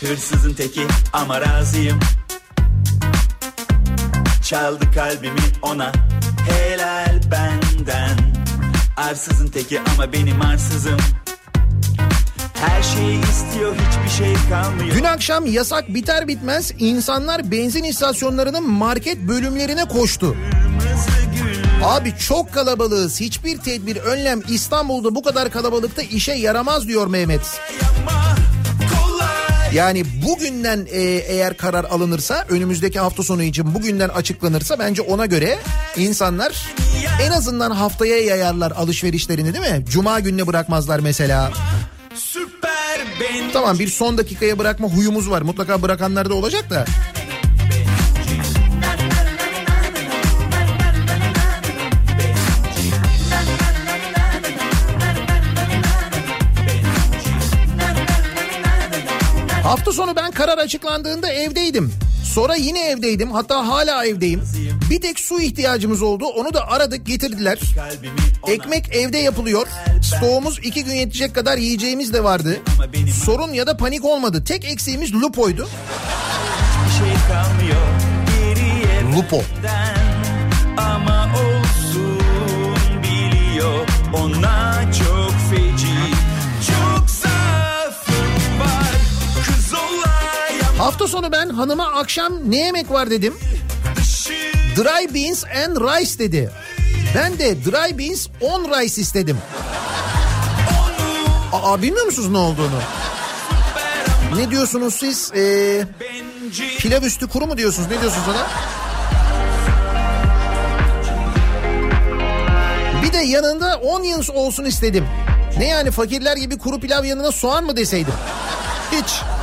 Hırsızın teki ama razıyım Çaldı kalbimi ona helal benden Arsızın teki ama benim arsızım Her şeyi istiyor hiçbir şey kalmıyor Dün akşam yasak biter bitmez insanlar benzin istasyonlarının market bölümlerine koştu. Abi çok kalabalığız. Hiçbir tedbir, önlem İstanbul'da bu kadar kalabalıkta işe yaramaz diyor Mehmet. Yani bugünden e, eğer karar alınırsa önümüzdeki hafta sonu için bugünden açıklanırsa bence ona göre insanlar en azından haftaya yayarlar alışverişlerini değil mi? Cuma gününe bırakmazlar mesela. Süper Tamam bir son dakikaya bırakma huyumuz var. Mutlaka bırakanlar da olacak da. Hafta sonu ben karar açıklandığında evdeydim. Sonra yine evdeydim. Hatta hala evdeyim. Bir tek su ihtiyacımız oldu. Onu da aradık getirdiler. Ekmek evde yapılıyor. Stoğumuz iki gün yetecek kadar yiyeceğimiz de vardı. Sorun ya da panik olmadı. Tek eksiğimiz lupoydu. hiçbir şey kalmıyor Geriye Lupo. Ama olsun biliyor Ona çok feci Hafta sonu ben hanıma akşam ne yemek var dedim. Dry beans and rice dedi. Ben de dry beans on rice istedim. Aa bilmiyor musunuz ne olduğunu? Ne diyorsunuz siz? Ee, pilav üstü kuru mu diyorsunuz? Ne diyorsunuz ona? Bir de yanında onions olsun istedim. Ne yani fakirler gibi kuru pilav yanına soğan mı deseydim? Hiç.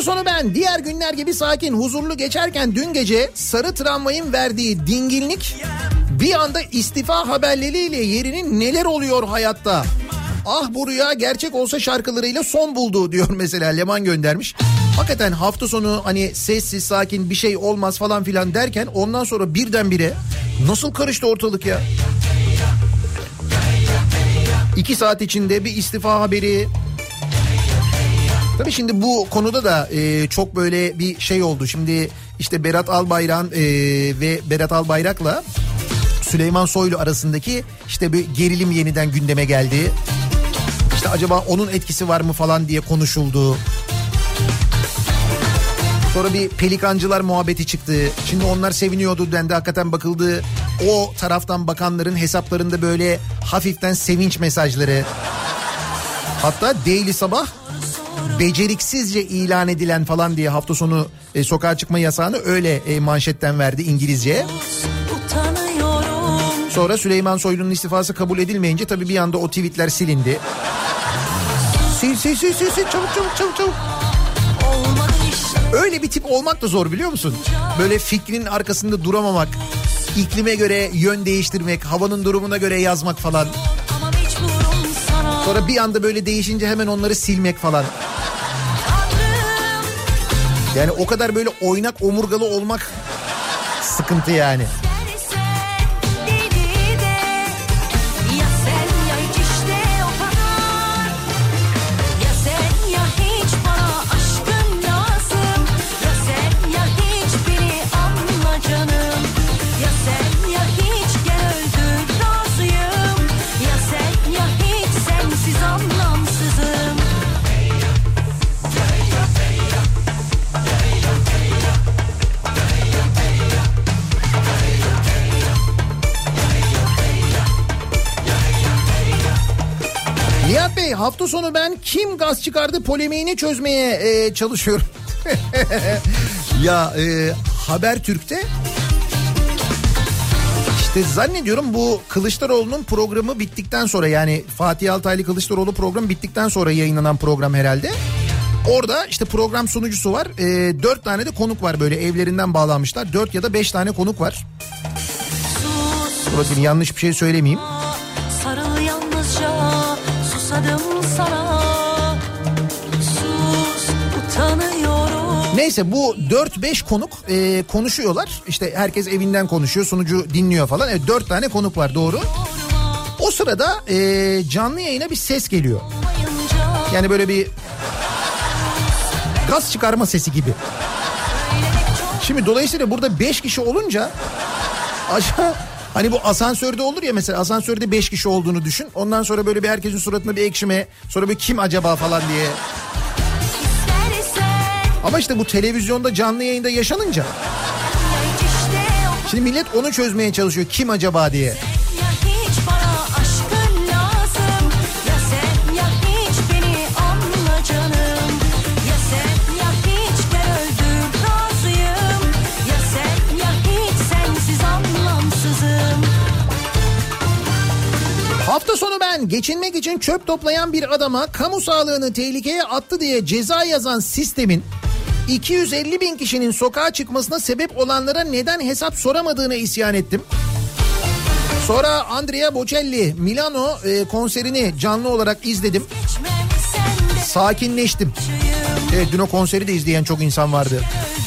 Hafta sonu ben diğer günler gibi sakin, huzurlu geçerken dün gece sarı tramvayın verdiği dingillik bir anda istifa haberleriyle yerinin neler oluyor hayatta. Ah bu rüya gerçek olsa şarkılarıyla son buldu diyor mesela Leman göndermiş. Hakikaten hafta sonu hani sessiz sakin bir şey olmaz falan filan derken ondan sonra birdenbire nasıl karıştı ortalık ya. İki saat içinde bir istifa haberi, Tabii şimdi bu konuda da e, çok böyle bir şey oldu. Şimdi işte Berat Albayrak e, ve Berat Albayrak'la Süleyman Soylu arasındaki işte bir gerilim yeniden gündeme geldi. İşte acaba onun etkisi var mı falan diye konuşuldu. Sonra bir pelikancılar muhabbeti çıktı. Şimdi onlar seviniyordu dendi. Hakikaten bakıldı. O taraftan bakanların hesaplarında böyle hafiften sevinç mesajları. Hatta Daily Sabah beceriksizce ilan edilen falan diye hafta sonu e, sokağa çıkma yasağını öyle e, manşetten verdi İngilizce. Sonra Süleyman Soylu'nun istifası kabul edilmeyince tabii bir anda o tweetler silindi. Sil sil sil sil sil çabuk çabuk çabuk çabuk. Öyle bir tip olmak da zor biliyor musun? Böyle fikrin arkasında duramamak, iklime göre yön değiştirmek, havanın durumuna göre yazmak falan. Sonra bir anda böyle değişince hemen onları silmek falan. Yani o kadar böyle oynak omurgalı olmak sıkıntı yani. Bey hafta sonu ben kim gaz çıkardı polemiğini çözmeye e, çalışıyorum. ya e, Habertürk'te işte zannediyorum bu Kılıçdaroğlu'nun programı bittikten sonra yani Fatih Altaylı Kılıçdaroğlu programı bittikten sonra yayınlanan program herhalde. Orada işte program sunucusu var. Ee, dört tane de konuk var böyle evlerinden bağlanmışlar. Dört ya da beş tane konuk var. Dur yanlış bir şey söylemeyeyim. Neyse bu 4-5 konuk e, konuşuyorlar. İşte herkes evinden konuşuyor, sunucu dinliyor falan. Evet 4 tane konuk var doğru. O sırada e, canlı yayına bir ses geliyor. Yani böyle bir gaz çıkarma sesi gibi. Şimdi dolayısıyla burada 5 kişi olunca aşağı Hani bu asansörde olur ya mesela asansörde 5 kişi olduğunu düşün. Ondan sonra böyle bir herkesin suratına bir ekşime. Sonra bir kim acaba falan diye. Ama işte bu televizyonda canlı yayında yaşanınca. Şimdi millet onu çözmeye çalışıyor. Kim acaba diye. Hafta sonu ben geçinmek için çöp toplayan bir adama kamu sağlığını tehlikeye attı diye ceza yazan sistemin 250 bin kişinin sokağa çıkmasına sebep olanlara neden hesap soramadığını isyan ettim. Sonra Andrea Bocelli Milano e, konserini canlı olarak izledim. Sakinleştim. Evet dün o konseri de izleyen çok insan vardı. Peki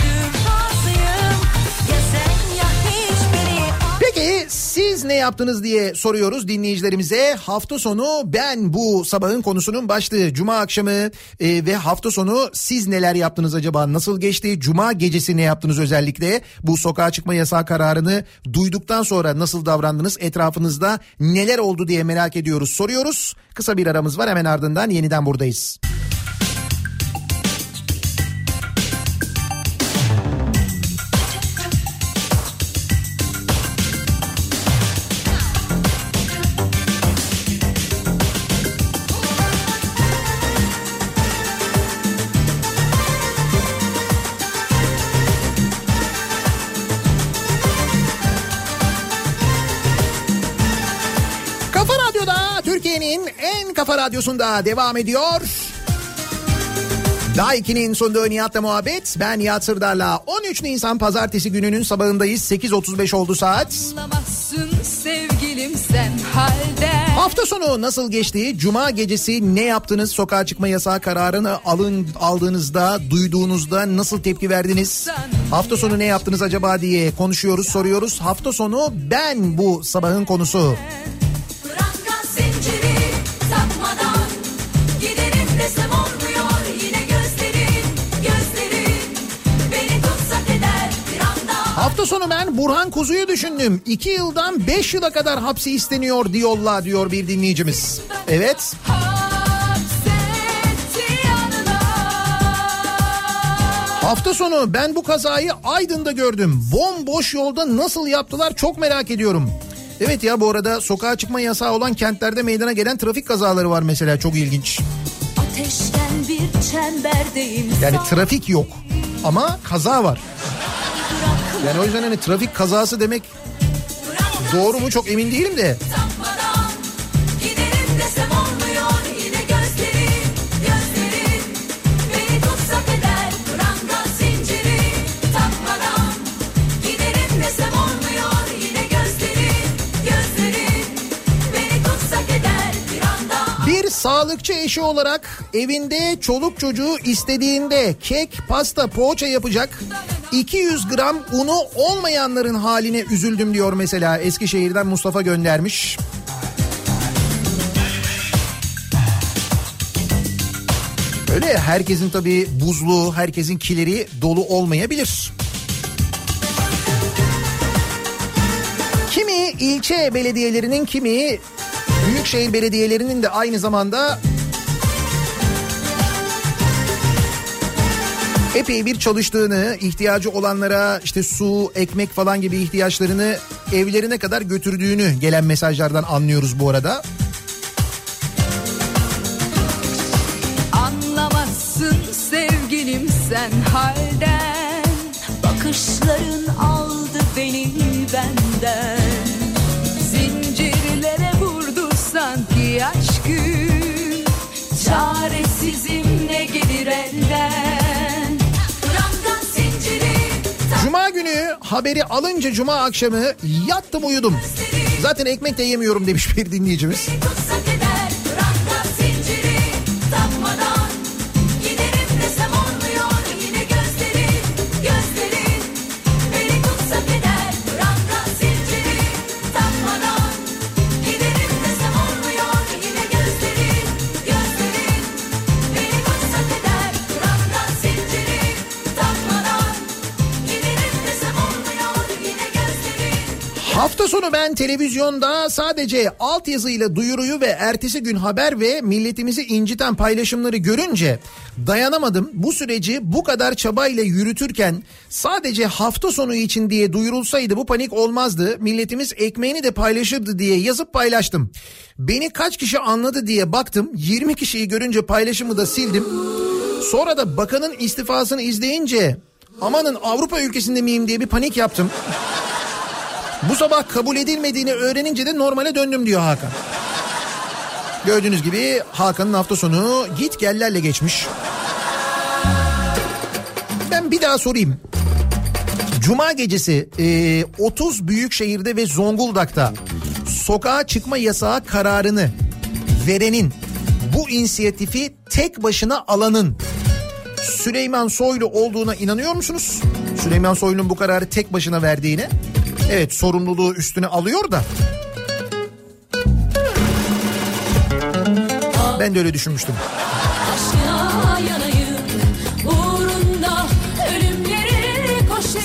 siz ne yaptınız diye soruyoruz dinleyicilerimize. Hafta sonu ben bu sabahın konusunun başlığı. Cuma akşamı e, ve hafta sonu siz neler yaptınız acaba? Nasıl geçti? Cuma gecesi ne yaptınız özellikle? Bu sokağa çıkma yasağı kararını duyduktan sonra nasıl davrandınız? Etrafınızda neler oldu diye merak ediyoruz. Soruyoruz. Kısa bir aramız var hemen ardından yeniden buradayız. Kafa kafa radyosunda devam ediyor. Daiki'nin sunduğu Nihat'la muhabbet. Ben Nihat Sırdar'la 13 Nisan pazartesi gününün sabahındayız. 8.35 oldu saat. Hafta sonu nasıl geçti? Cuma gecesi ne yaptınız? Sokağa çıkma yasağı kararını alın aldığınızda, duyduğunuzda nasıl tepki verdiniz? Hafta sonu ne yaptınız acaba diye konuşuyoruz, soruyoruz. Hafta sonu ben bu sabahın konusu. Pranga Hafta sonu ben Burhan Kuzu'yu düşündüm. 2 yıldan 5 yıla kadar hapsi isteniyor diyorlar diyor bir dinleyicimiz. Evet. Hafta sonu ben bu kazayı Aydın'da gördüm. Bomboş yolda nasıl yaptılar çok merak ediyorum. Evet ya bu arada sokağa çıkma yasağı olan kentlerde meydana gelen trafik kazaları var mesela çok ilginç. Ateşten bir çemberdeyim Yani trafik yok ama kaza var. Yani o yüzden hani trafik kazası demek doğru mu? Çok emin değilim de. sağlıkçı eşi olarak evinde çoluk çocuğu istediğinde kek, pasta, poğaça yapacak 200 gram unu olmayanların haline üzüldüm diyor mesela Eskişehir'den Mustafa göndermiş. Öyle herkesin tabii buzluğu, herkesin kileri dolu olmayabilir. Kimi ilçe belediyelerinin, kimi büyükşehir belediyelerinin de aynı zamanda epey bir çalıştığını, ihtiyacı olanlara işte su, ekmek falan gibi ihtiyaçlarını evlerine kadar götürdüğünü gelen mesajlardan anlıyoruz bu arada. Anlamazsın sevgilim sen halden Bakışların haberi alınca cuma akşamı yattım uyudum. Zaten ekmek de yemiyorum demiş bir dinleyicimiz. Sonu ben televizyonda sadece altyazıyla duyuruyu ve ertesi gün haber ve milletimizi inciten paylaşımları görünce dayanamadım. Bu süreci bu kadar çabayla yürütürken sadece hafta sonu için diye duyurulsaydı bu panik olmazdı. Milletimiz ekmeğini de paylaşırdı diye yazıp paylaştım. Beni kaç kişi anladı diye baktım. 20 kişiyi görünce paylaşımı da sildim. Sonra da bakanın istifasını izleyince amanın Avrupa ülkesinde miyim diye bir panik yaptım. Bu sabah kabul edilmediğini öğrenince de normale döndüm diyor Hakan. Gördüğünüz gibi Hakan'ın hafta sonu git gellerle geçmiş. Ben bir daha sorayım. Cuma gecesi e, 30 büyük şehirde ve Zonguldak'ta sokağa çıkma yasağı kararını verenin bu inisiyatifi tek başına alanın Süleyman Soylu olduğuna inanıyor musunuz? Süleyman Soylu'nun bu kararı tek başına verdiğine. Evet sorumluluğu üstüne alıyor da. Ben de öyle düşünmüştüm.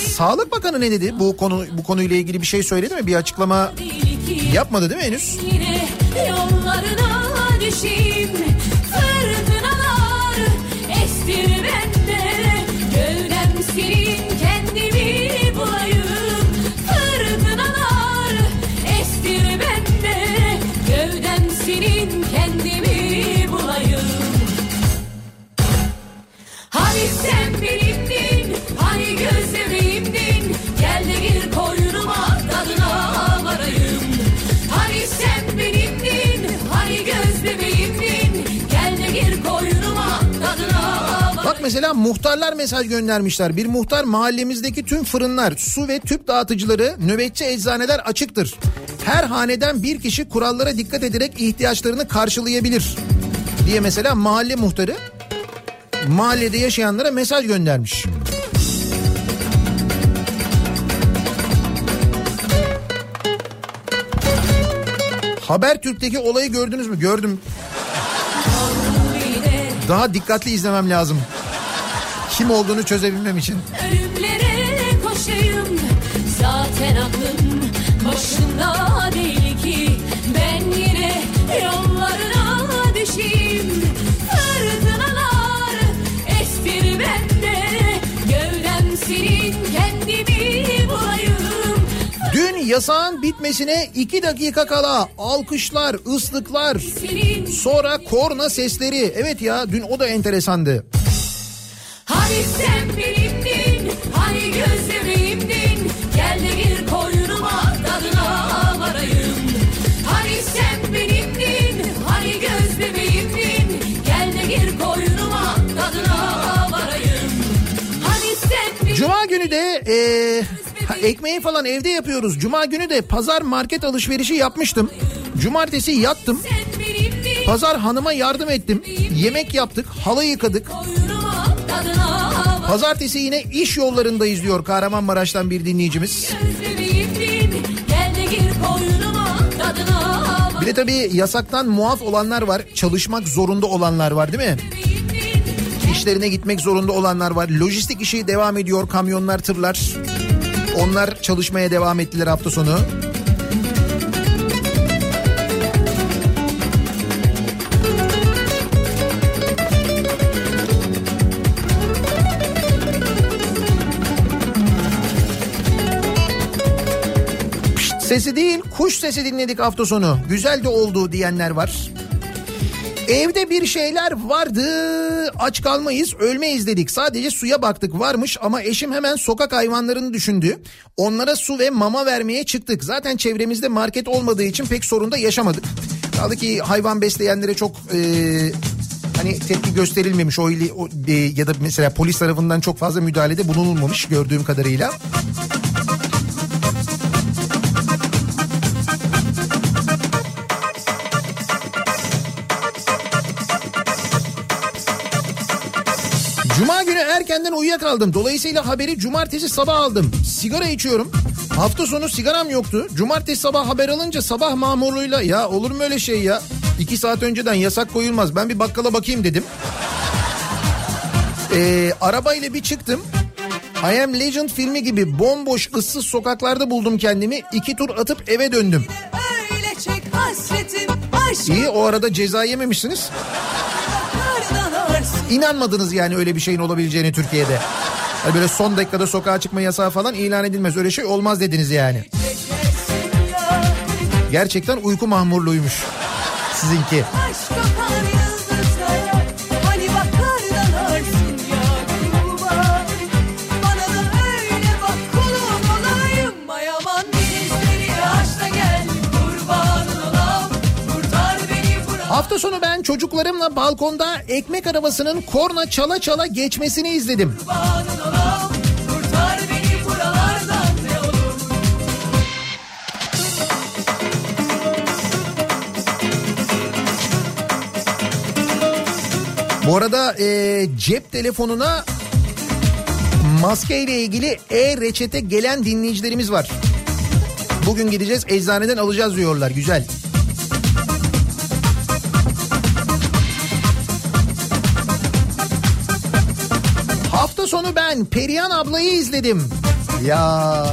Sağlık Bakanı ne dedi? Bu konu bu konuyla ilgili bir şey söyledi mi? Bir açıklama yapmadı değil mi henüz? Yine yollarına düşeyim mesela muhtarlar mesaj göndermişler. Bir muhtar mahallemizdeki tüm fırınlar, su ve tüp dağıtıcıları, nöbetçi eczaneler açıktır. Her haneden bir kişi kurallara dikkat ederek ihtiyaçlarını karşılayabilir. Diye mesela mahalle muhtarı mahallede yaşayanlara mesaj göndermiş. Habertürk'teki olayı gördünüz mü? Gördüm. Daha dikkatli izlemem lazım. Kim olduğunu çözebilmem için. Ölümlere koşayım Zaten aklım başımda değil ki Ben yine yollarına düşeyim Fırtınalar estir bende Gövdem senin kendimi bulayım Dün yasağın bitmesine iki dakika kala alkışlar, ıslıklar, sonra korna sesleri. Evet ya dün o da enteresandı. Hani sen benimdin, hani göz bebeğimdin Gel de gir koynuma tadına varayım Hani sen benimdin, hani göz bebeğimdin Gel de gir koynuma tadına varayım Hani sen Cuma günü de eee, ha, ekmeği falan evde yapıyoruz. Cuma günü de pazar market alışverişi yapmıştım. Cumartesi yattım. Pazar hanıma yardım ettim. Yemek yaptık, halı yıkadık. Pazartesi yine iş yollarındayız diyor Kahramanmaraş'tan bir dinleyicimiz. Bir de tabii yasaktan muaf olanlar var. Çalışmak zorunda olanlar var değil mi? İşlerine gitmek zorunda olanlar var. Lojistik işi devam ediyor. Kamyonlar, tırlar. Onlar çalışmaya devam ettiler hafta sonu. Sesi değil kuş sesi dinledik hafta sonu. Güzel de oldu diyenler var. Evde bir şeyler vardı aç kalmayız ölmeyiz dedik sadece suya baktık varmış ama eşim hemen sokak hayvanlarını düşündü. Onlara su ve mama vermeye çıktık zaten çevremizde market olmadığı için pek sorun da yaşamadık. Kaldı ki hayvan besleyenlere çok e, hani tepki gösterilmemiş o, ili- o- e, ya da mesela polis tarafından çok fazla müdahalede bulunulmamış gördüğüm kadarıyla. Erkenden uyuyakaldım. Dolayısıyla haberi cumartesi sabah aldım. Sigara içiyorum. Hafta sonu sigaram yoktu. Cumartesi sabah haber alınca sabah mamurluğuyla ya olur mu öyle şey ya? İki saat önceden yasak koyulmaz. Ben bir bakkala bakayım dedim. Ee, arabayla bir çıktım. I Am Legend filmi gibi bomboş ıssız sokaklarda buldum kendimi. İki tur atıp eve döndüm. İyi o arada ceza yememişsiniz. İnanmadınız yani öyle bir şeyin olabileceğini Türkiye'de. Hani böyle son dakikada sokağa çıkma yasağı falan ilan edilmez. Öyle şey olmaz dediniz yani. Gerçekten uyku mahmurluğuymuş sizinki. Aşk sonu ben çocuklarımla balkonda ekmek arabasının korna çala çala geçmesini izledim. Bu arada e, cep telefonuna maske ile ilgili e-reçete gelen dinleyicilerimiz var. Bugün gideceğiz eczaneden alacağız diyorlar. Güzel. Ben Perihan ablayı izledim. Ya.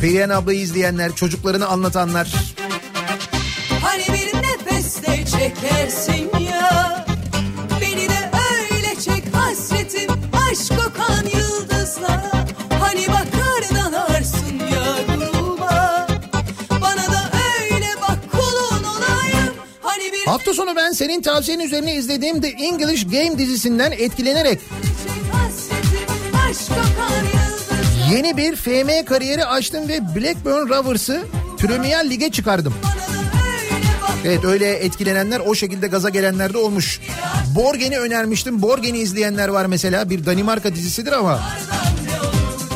Perihan ablayı izleyenler, çocuklarını anlatanlar. Hani bir nefeste çekersin ya. Beni de öyle çek hasretim Aşk kokan yıldızlara Hani bakardan arsın ya gruba Bana da öyle bak kulun olayım. Hani bir Hafta sonu ben senin tavsiyenin üzerine izlediğim The English Game dizisinden etkilenerek yeni bir FM kariyeri açtım ve Blackburn Rovers'ı Premier Lig'e çıkardım. Evet öyle etkilenenler o şekilde gaza gelenler de olmuş. Borgen'i önermiştim. Borgen'i izleyenler var mesela. Bir Danimarka dizisidir ama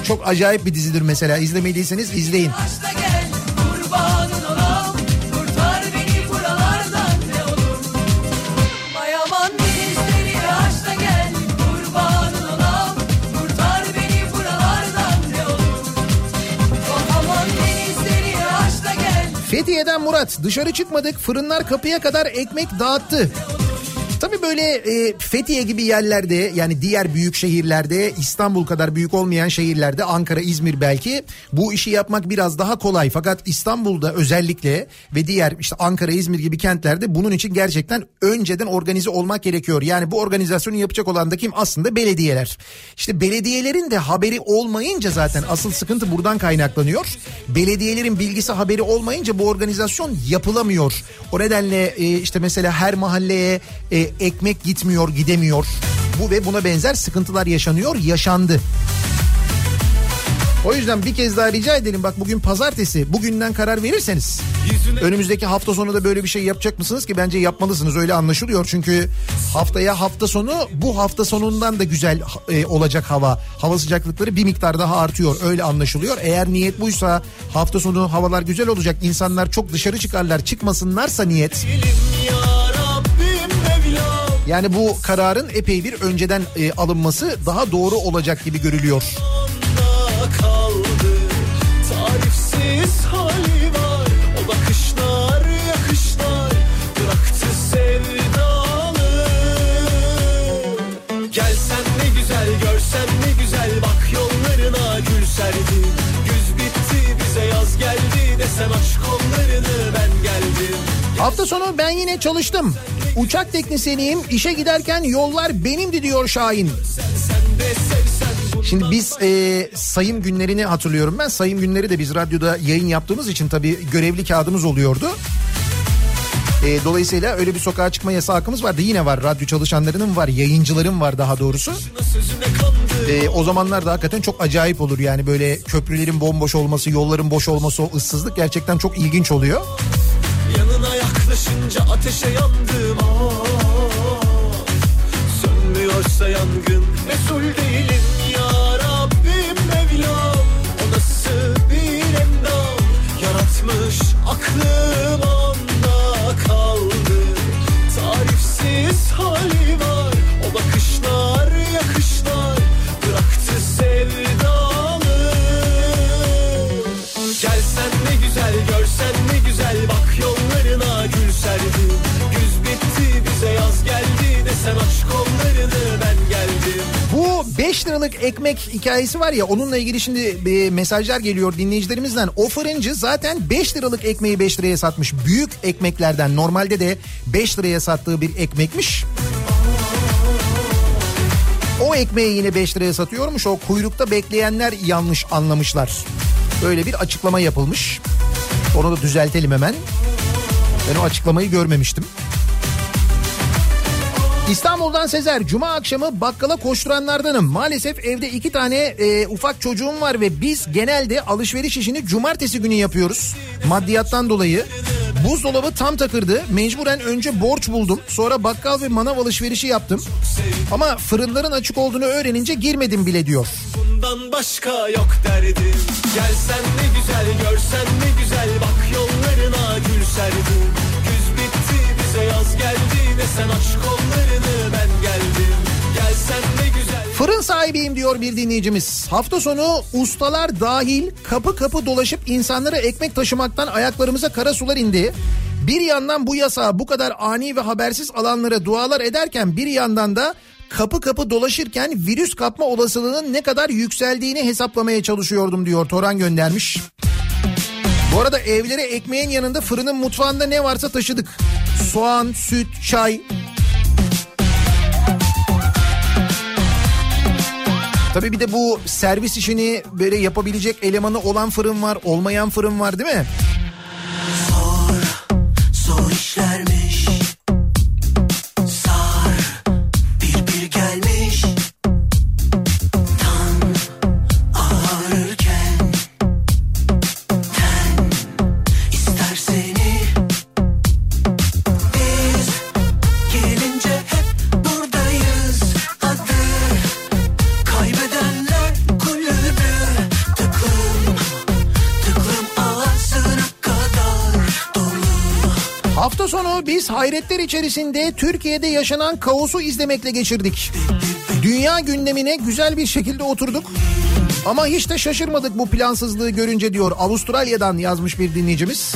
çok acayip bir dizidir mesela. İzlemediyseniz izleyin. Fethiye'den Murat dışarı çıkmadık fırınlar kapıya kadar ekmek dağıttı. Tabii böyle e, Fethiye gibi yerlerde yani diğer büyük şehirlerde İstanbul kadar büyük olmayan şehirlerde Ankara, İzmir belki bu işi yapmak biraz daha kolay. Fakat İstanbul'da özellikle ve diğer işte Ankara, İzmir gibi kentlerde bunun için gerçekten önceden organize olmak gerekiyor. Yani bu organizasyonu yapacak olan da kim? Aslında belediyeler. İşte belediyelerin de haberi olmayınca zaten asıl sıkıntı buradan kaynaklanıyor. Belediyelerin bilgisi haberi olmayınca bu organizasyon yapılamıyor. O nedenle e, işte mesela her mahalleye e, ekmek gitmiyor, gidemiyor. Bu ve buna benzer sıkıntılar yaşanıyor, yaşandı. O yüzden bir kez daha rica edelim. Bak bugün pazartesi bugünden karar verirseniz. Önümüzdeki hafta sonu da böyle bir şey yapacak mısınız ki? Bence yapmalısınız. Öyle anlaşılıyor. Çünkü haftaya hafta sonu bu hafta sonundan da güzel e, olacak hava. Hava sıcaklıkları bir miktar daha artıyor. Öyle anlaşılıyor. Eğer niyet buysa hafta sonu havalar güzel olacak. İnsanlar çok dışarı çıkarlar. Çıkmasınlarsa niyet yani bu kararın epey bir önceden e, alınması daha doğru olacak gibi görülüyor. kaldı aşk Hafta sonu ben yine çalıştım. Uçak teknisyeniyim. İşe giderken yollar benimdi diyor Şahin. Şimdi biz e, sayım günlerini hatırlıyorum ben. Sayım günleri de biz radyoda yayın yaptığımız için tabii görevli kağıdımız oluyordu. E, dolayısıyla öyle bir sokağa çıkma yasağı hakkımız vardı. Yine var radyo çalışanlarının var, yayıncıların var daha doğrusu. E, o zamanlar da hakikaten çok acayip olur yani böyle köprülerin bomboş olması, yolların boş olması, o ıssızlık gerçekten çok ilginç oluyor. Yanına yaklaşınca ateşe yandım Aa, Sönmüyorsa yangın Mesul değilim ya Rabbim Mevlam. O nasıl bir endam? Yaratmış aklım anda kaldı. Tarifsiz hali var sen aç kollarını ben geldim. Bu 5 liralık ekmek hikayesi var ya onunla ilgili şimdi bir mesajlar geliyor dinleyicilerimizden. O fırıncı zaten 5 liralık ekmeği 5 liraya satmış. Büyük ekmeklerden normalde de 5 liraya sattığı bir ekmekmiş. O ekmeği yine 5 liraya satıyormuş. O kuyrukta bekleyenler yanlış anlamışlar. Böyle bir açıklama yapılmış. Onu da düzeltelim hemen. Ben o açıklamayı görmemiştim. İstanbul'dan Sezer, Cuma akşamı bakkala koşturanlardanım. Maalesef evde iki tane e, ufak çocuğum var ve biz genelde alışveriş işini cumartesi günü yapıyoruz. Maddiyattan dolayı. Buzdolabı tam takırdı. Mecburen önce borç buldum. Sonra bakkal ve manav alışverişi yaptım. Ama fırınların açık olduğunu öğrenince girmedim bile diyor. Bundan başka yok derdim Gelsen ne güzel görsen ne güzel Bak yollarına gül serdim Desen aç kollarını ben geldim Gelsen ne güzel Fırın sahibiyim diyor bir dinleyicimiz. Hafta sonu ustalar dahil kapı kapı dolaşıp insanlara ekmek taşımaktan ayaklarımıza kara sular indi. Bir yandan bu yasağı bu kadar ani ve habersiz alanlara dualar ederken bir yandan da kapı kapı dolaşırken virüs kapma olasılığının ne kadar yükseldiğini hesaplamaya çalışıyordum diyor Toran göndermiş. Bu arada evlere ekmeğin yanında fırının mutfağında ne varsa taşıdık. Soğan, süt, çay, Tabii bir de bu servis işini böyle yapabilecek elemanı olan fırın var, olmayan fırın var değil mi? Biz hayretler içerisinde Türkiye'de yaşanan kaosu izlemekle geçirdik. Dünya gündemine güzel bir şekilde oturduk. Ama hiç de şaşırmadık bu plansızlığı görünce diyor Avustralya'dan yazmış bir dinleyicimiz.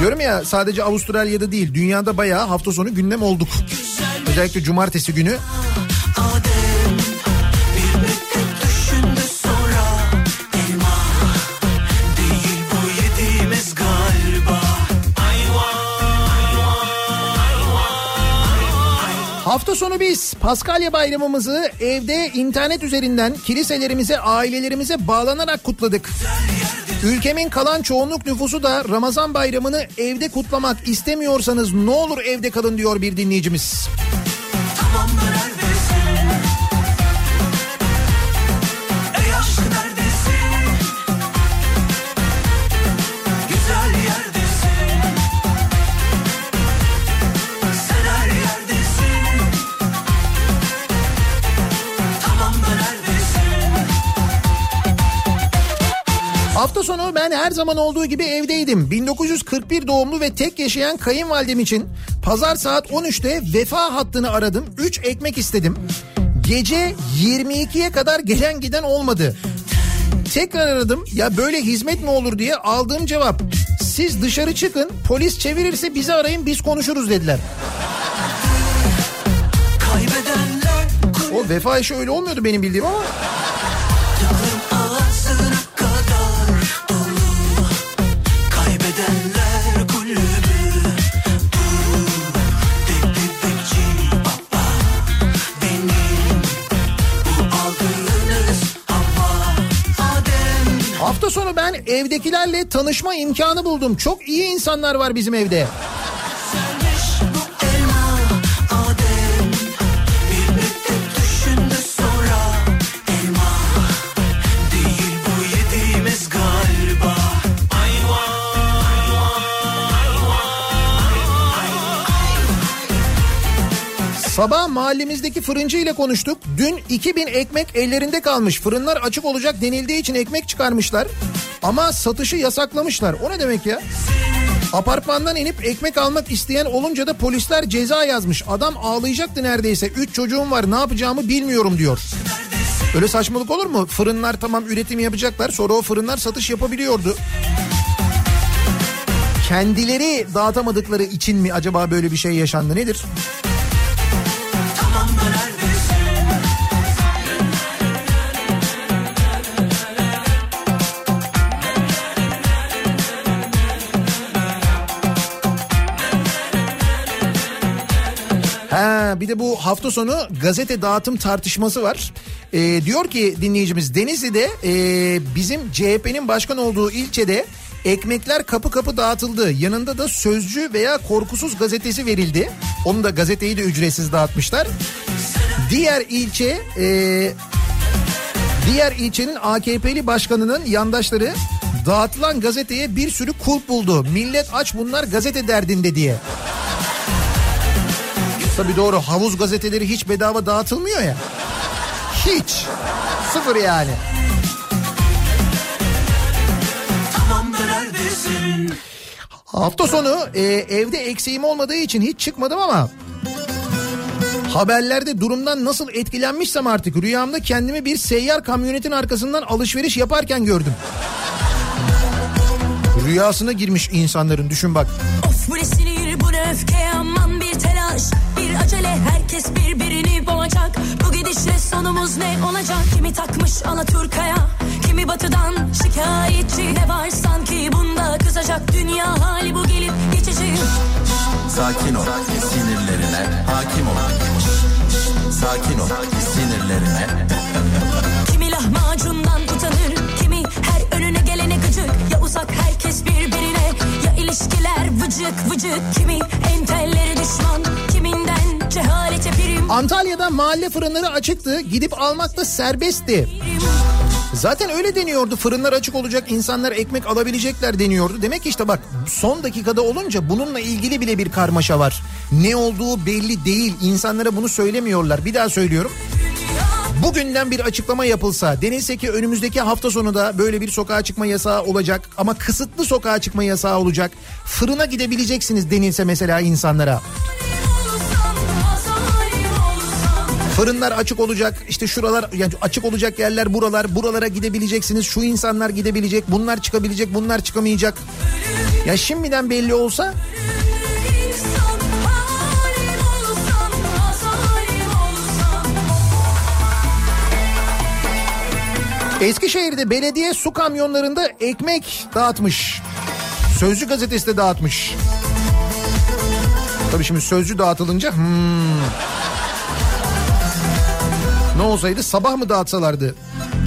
Diyorum ya sadece Avustralya'da değil dünyada bayağı hafta sonu gündem olduk. Özellikle cumartesi günü Hafta sonu biz Paskalya bayramımızı evde internet üzerinden kiliselerimize, ailelerimize bağlanarak kutladık. Ülkemin kalan çoğunluk nüfusu da Ramazan bayramını evde kutlamak istemiyorsanız ne olur evde kalın diyor bir dinleyicimiz. Ey Hafta sonu ben her zaman olduğu gibi evdeydim. 1941 doğumlu ve tek yaşayan kayınvalidem için pazar saat 13'te vefa hattını aradım. 3 ekmek istedim. Gece 22'ye kadar gelen giden olmadı. Tekrar aradım ya böyle hizmet mi olur diye aldığım cevap siz dışarı çıkın polis çevirirse bizi arayın biz konuşuruz dediler. O vefa işi öyle olmuyordu benim bildiğim ama. Hafta sonu ben evdekilerle tanışma imkanı buldum. Çok iyi insanlar var bizim evde. Sabah mahallemizdeki fırıncı ile konuştuk. Dün 2000 ekmek ellerinde kalmış. Fırınlar açık olacak denildiği için ekmek çıkarmışlar. Ama satışı yasaklamışlar. O ne demek ya? Apartmandan inip ekmek almak isteyen olunca da polisler ceza yazmış. Adam ağlayacaktı neredeyse. Üç çocuğum var ne yapacağımı bilmiyorum diyor. Öyle saçmalık olur mu? Fırınlar tamam üretim yapacaklar. Sonra o fırınlar satış yapabiliyordu. Kendileri dağıtamadıkları için mi acaba böyle bir şey yaşandı nedir? Tamam bir de bu hafta sonu gazete dağıtım tartışması var. Ee, diyor ki dinleyicimiz Denizli'de e, bizim CHP'nin başkan olduğu ilçede ekmekler kapı kapı dağıtıldı. Yanında da Sözcü veya Korkusuz gazetesi verildi. Onu da gazeteyi de ücretsiz dağıtmışlar. Diğer ilçe e, diğer ilçenin AKP'li başkanının yandaşları dağıtılan gazeteye bir sürü kulp buldu. Millet aç bunlar gazete derdinde diye. Tabii doğru havuz gazeteleri hiç bedava dağıtılmıyor ya. Hiç. Sıfır yani. Hafta sonu e, evde eksiğim olmadığı için hiç çıkmadım ama haberlerde durumdan nasıl etkilenmişsem artık rüyamda kendimi bir seyyar kamyonetin arkasından alışveriş yaparken gördüm. Rüyasına girmiş insanların düşün bak. Of bu ne sinir bu ne öfke aman bir telaş acele herkes birbirini boğacak. Bu gidişle sonumuz ne olacak? Kimi takmış Alaturka'ya? Kimi batıdan şikayetçi? Ne var sanki bunda? Kızacak Dünya hali bu gelip geçici. Sakin ol, sinirlerine hakim ol. Sakin ol, sinirlerine. Kimi lahmacundan utanır Kimi her önüne gelene gıcık. Ya uzak herkes birbirine Ya ilişkiler vıcık vıcık. Kimi entelleri düşman Kiminden Antalya'da mahalle fırınları açıktı. Gidip almak da serbestti. Zaten öyle deniyordu. Fırınlar açık olacak, insanlar ekmek alabilecekler deniyordu. Demek ki işte bak son dakikada olunca bununla ilgili bile bir karmaşa var. Ne olduğu belli değil. İnsanlara bunu söylemiyorlar. Bir daha söylüyorum. Bugünden bir açıklama yapılsa denilse ki önümüzdeki hafta sonu da böyle bir sokağa çıkma yasağı olacak ama kısıtlı sokağa çıkma yasağı olacak. Fırına gidebileceksiniz denilse mesela insanlara. Fırınlar açık olacak işte şuralar yani açık olacak yerler buralar buralara gidebileceksiniz şu insanlar gidebilecek bunlar çıkabilecek bunlar çıkamayacak. Ya şimdiden belli olsa Eskişehir'de belediye su kamyonlarında ekmek dağıtmış. Sözcü gazetesi de dağıtmış. Tabii şimdi sözcü dağıtılınca hmm. Ne olsaydı? Sabah mı dağıtsalardı?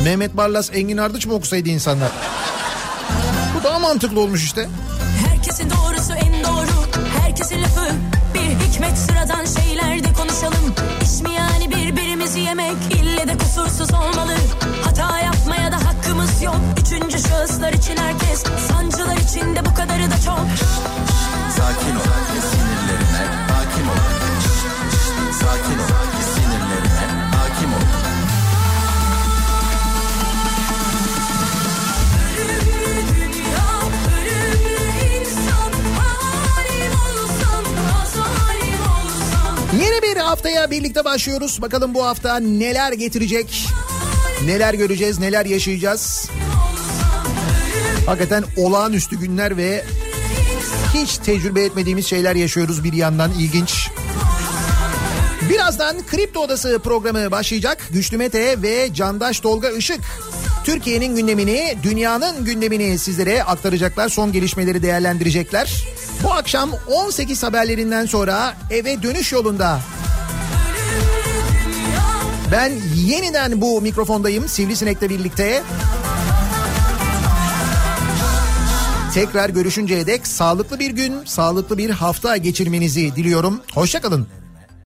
Mehmet Barlas, Engin Ardıç mı okusaydı insanlar? Bu daha mantıklı olmuş işte. Herkesin doğrusu en doğru Herkesin lafı bir hikmet. Sıradan şeylerde konuşalım. İş mi yani birbirimizi yemek? İlle de kusursuz olmalı. Hata yapmaya da hakkımız yok. Üçüncü şahıslar için herkes Sancılar için de bu kadarı da çok. Sakin ol, sinirlerine hakim ol. Sakin ol, Yeni bir haftaya birlikte başlıyoruz. Bakalım bu hafta neler getirecek? Neler göreceğiz, neler yaşayacağız? Hakikaten olağanüstü günler ve hiç tecrübe etmediğimiz şeyler yaşıyoruz bir yandan ilginç. Birazdan Kripto Odası programı başlayacak. Güçlü Mete ve Candaş Tolga Işık Türkiye'nin gündemini, dünyanın gündemini sizlere aktaracaklar. Son gelişmeleri değerlendirecekler. Bu akşam 18 haberlerinden sonra eve dönüş yolunda ben yeniden bu mikrofondayım Sivrisinek'le birlikte. Tekrar görüşünceye dek sağlıklı bir gün, sağlıklı bir hafta geçirmenizi diliyorum. Hoşçakalın.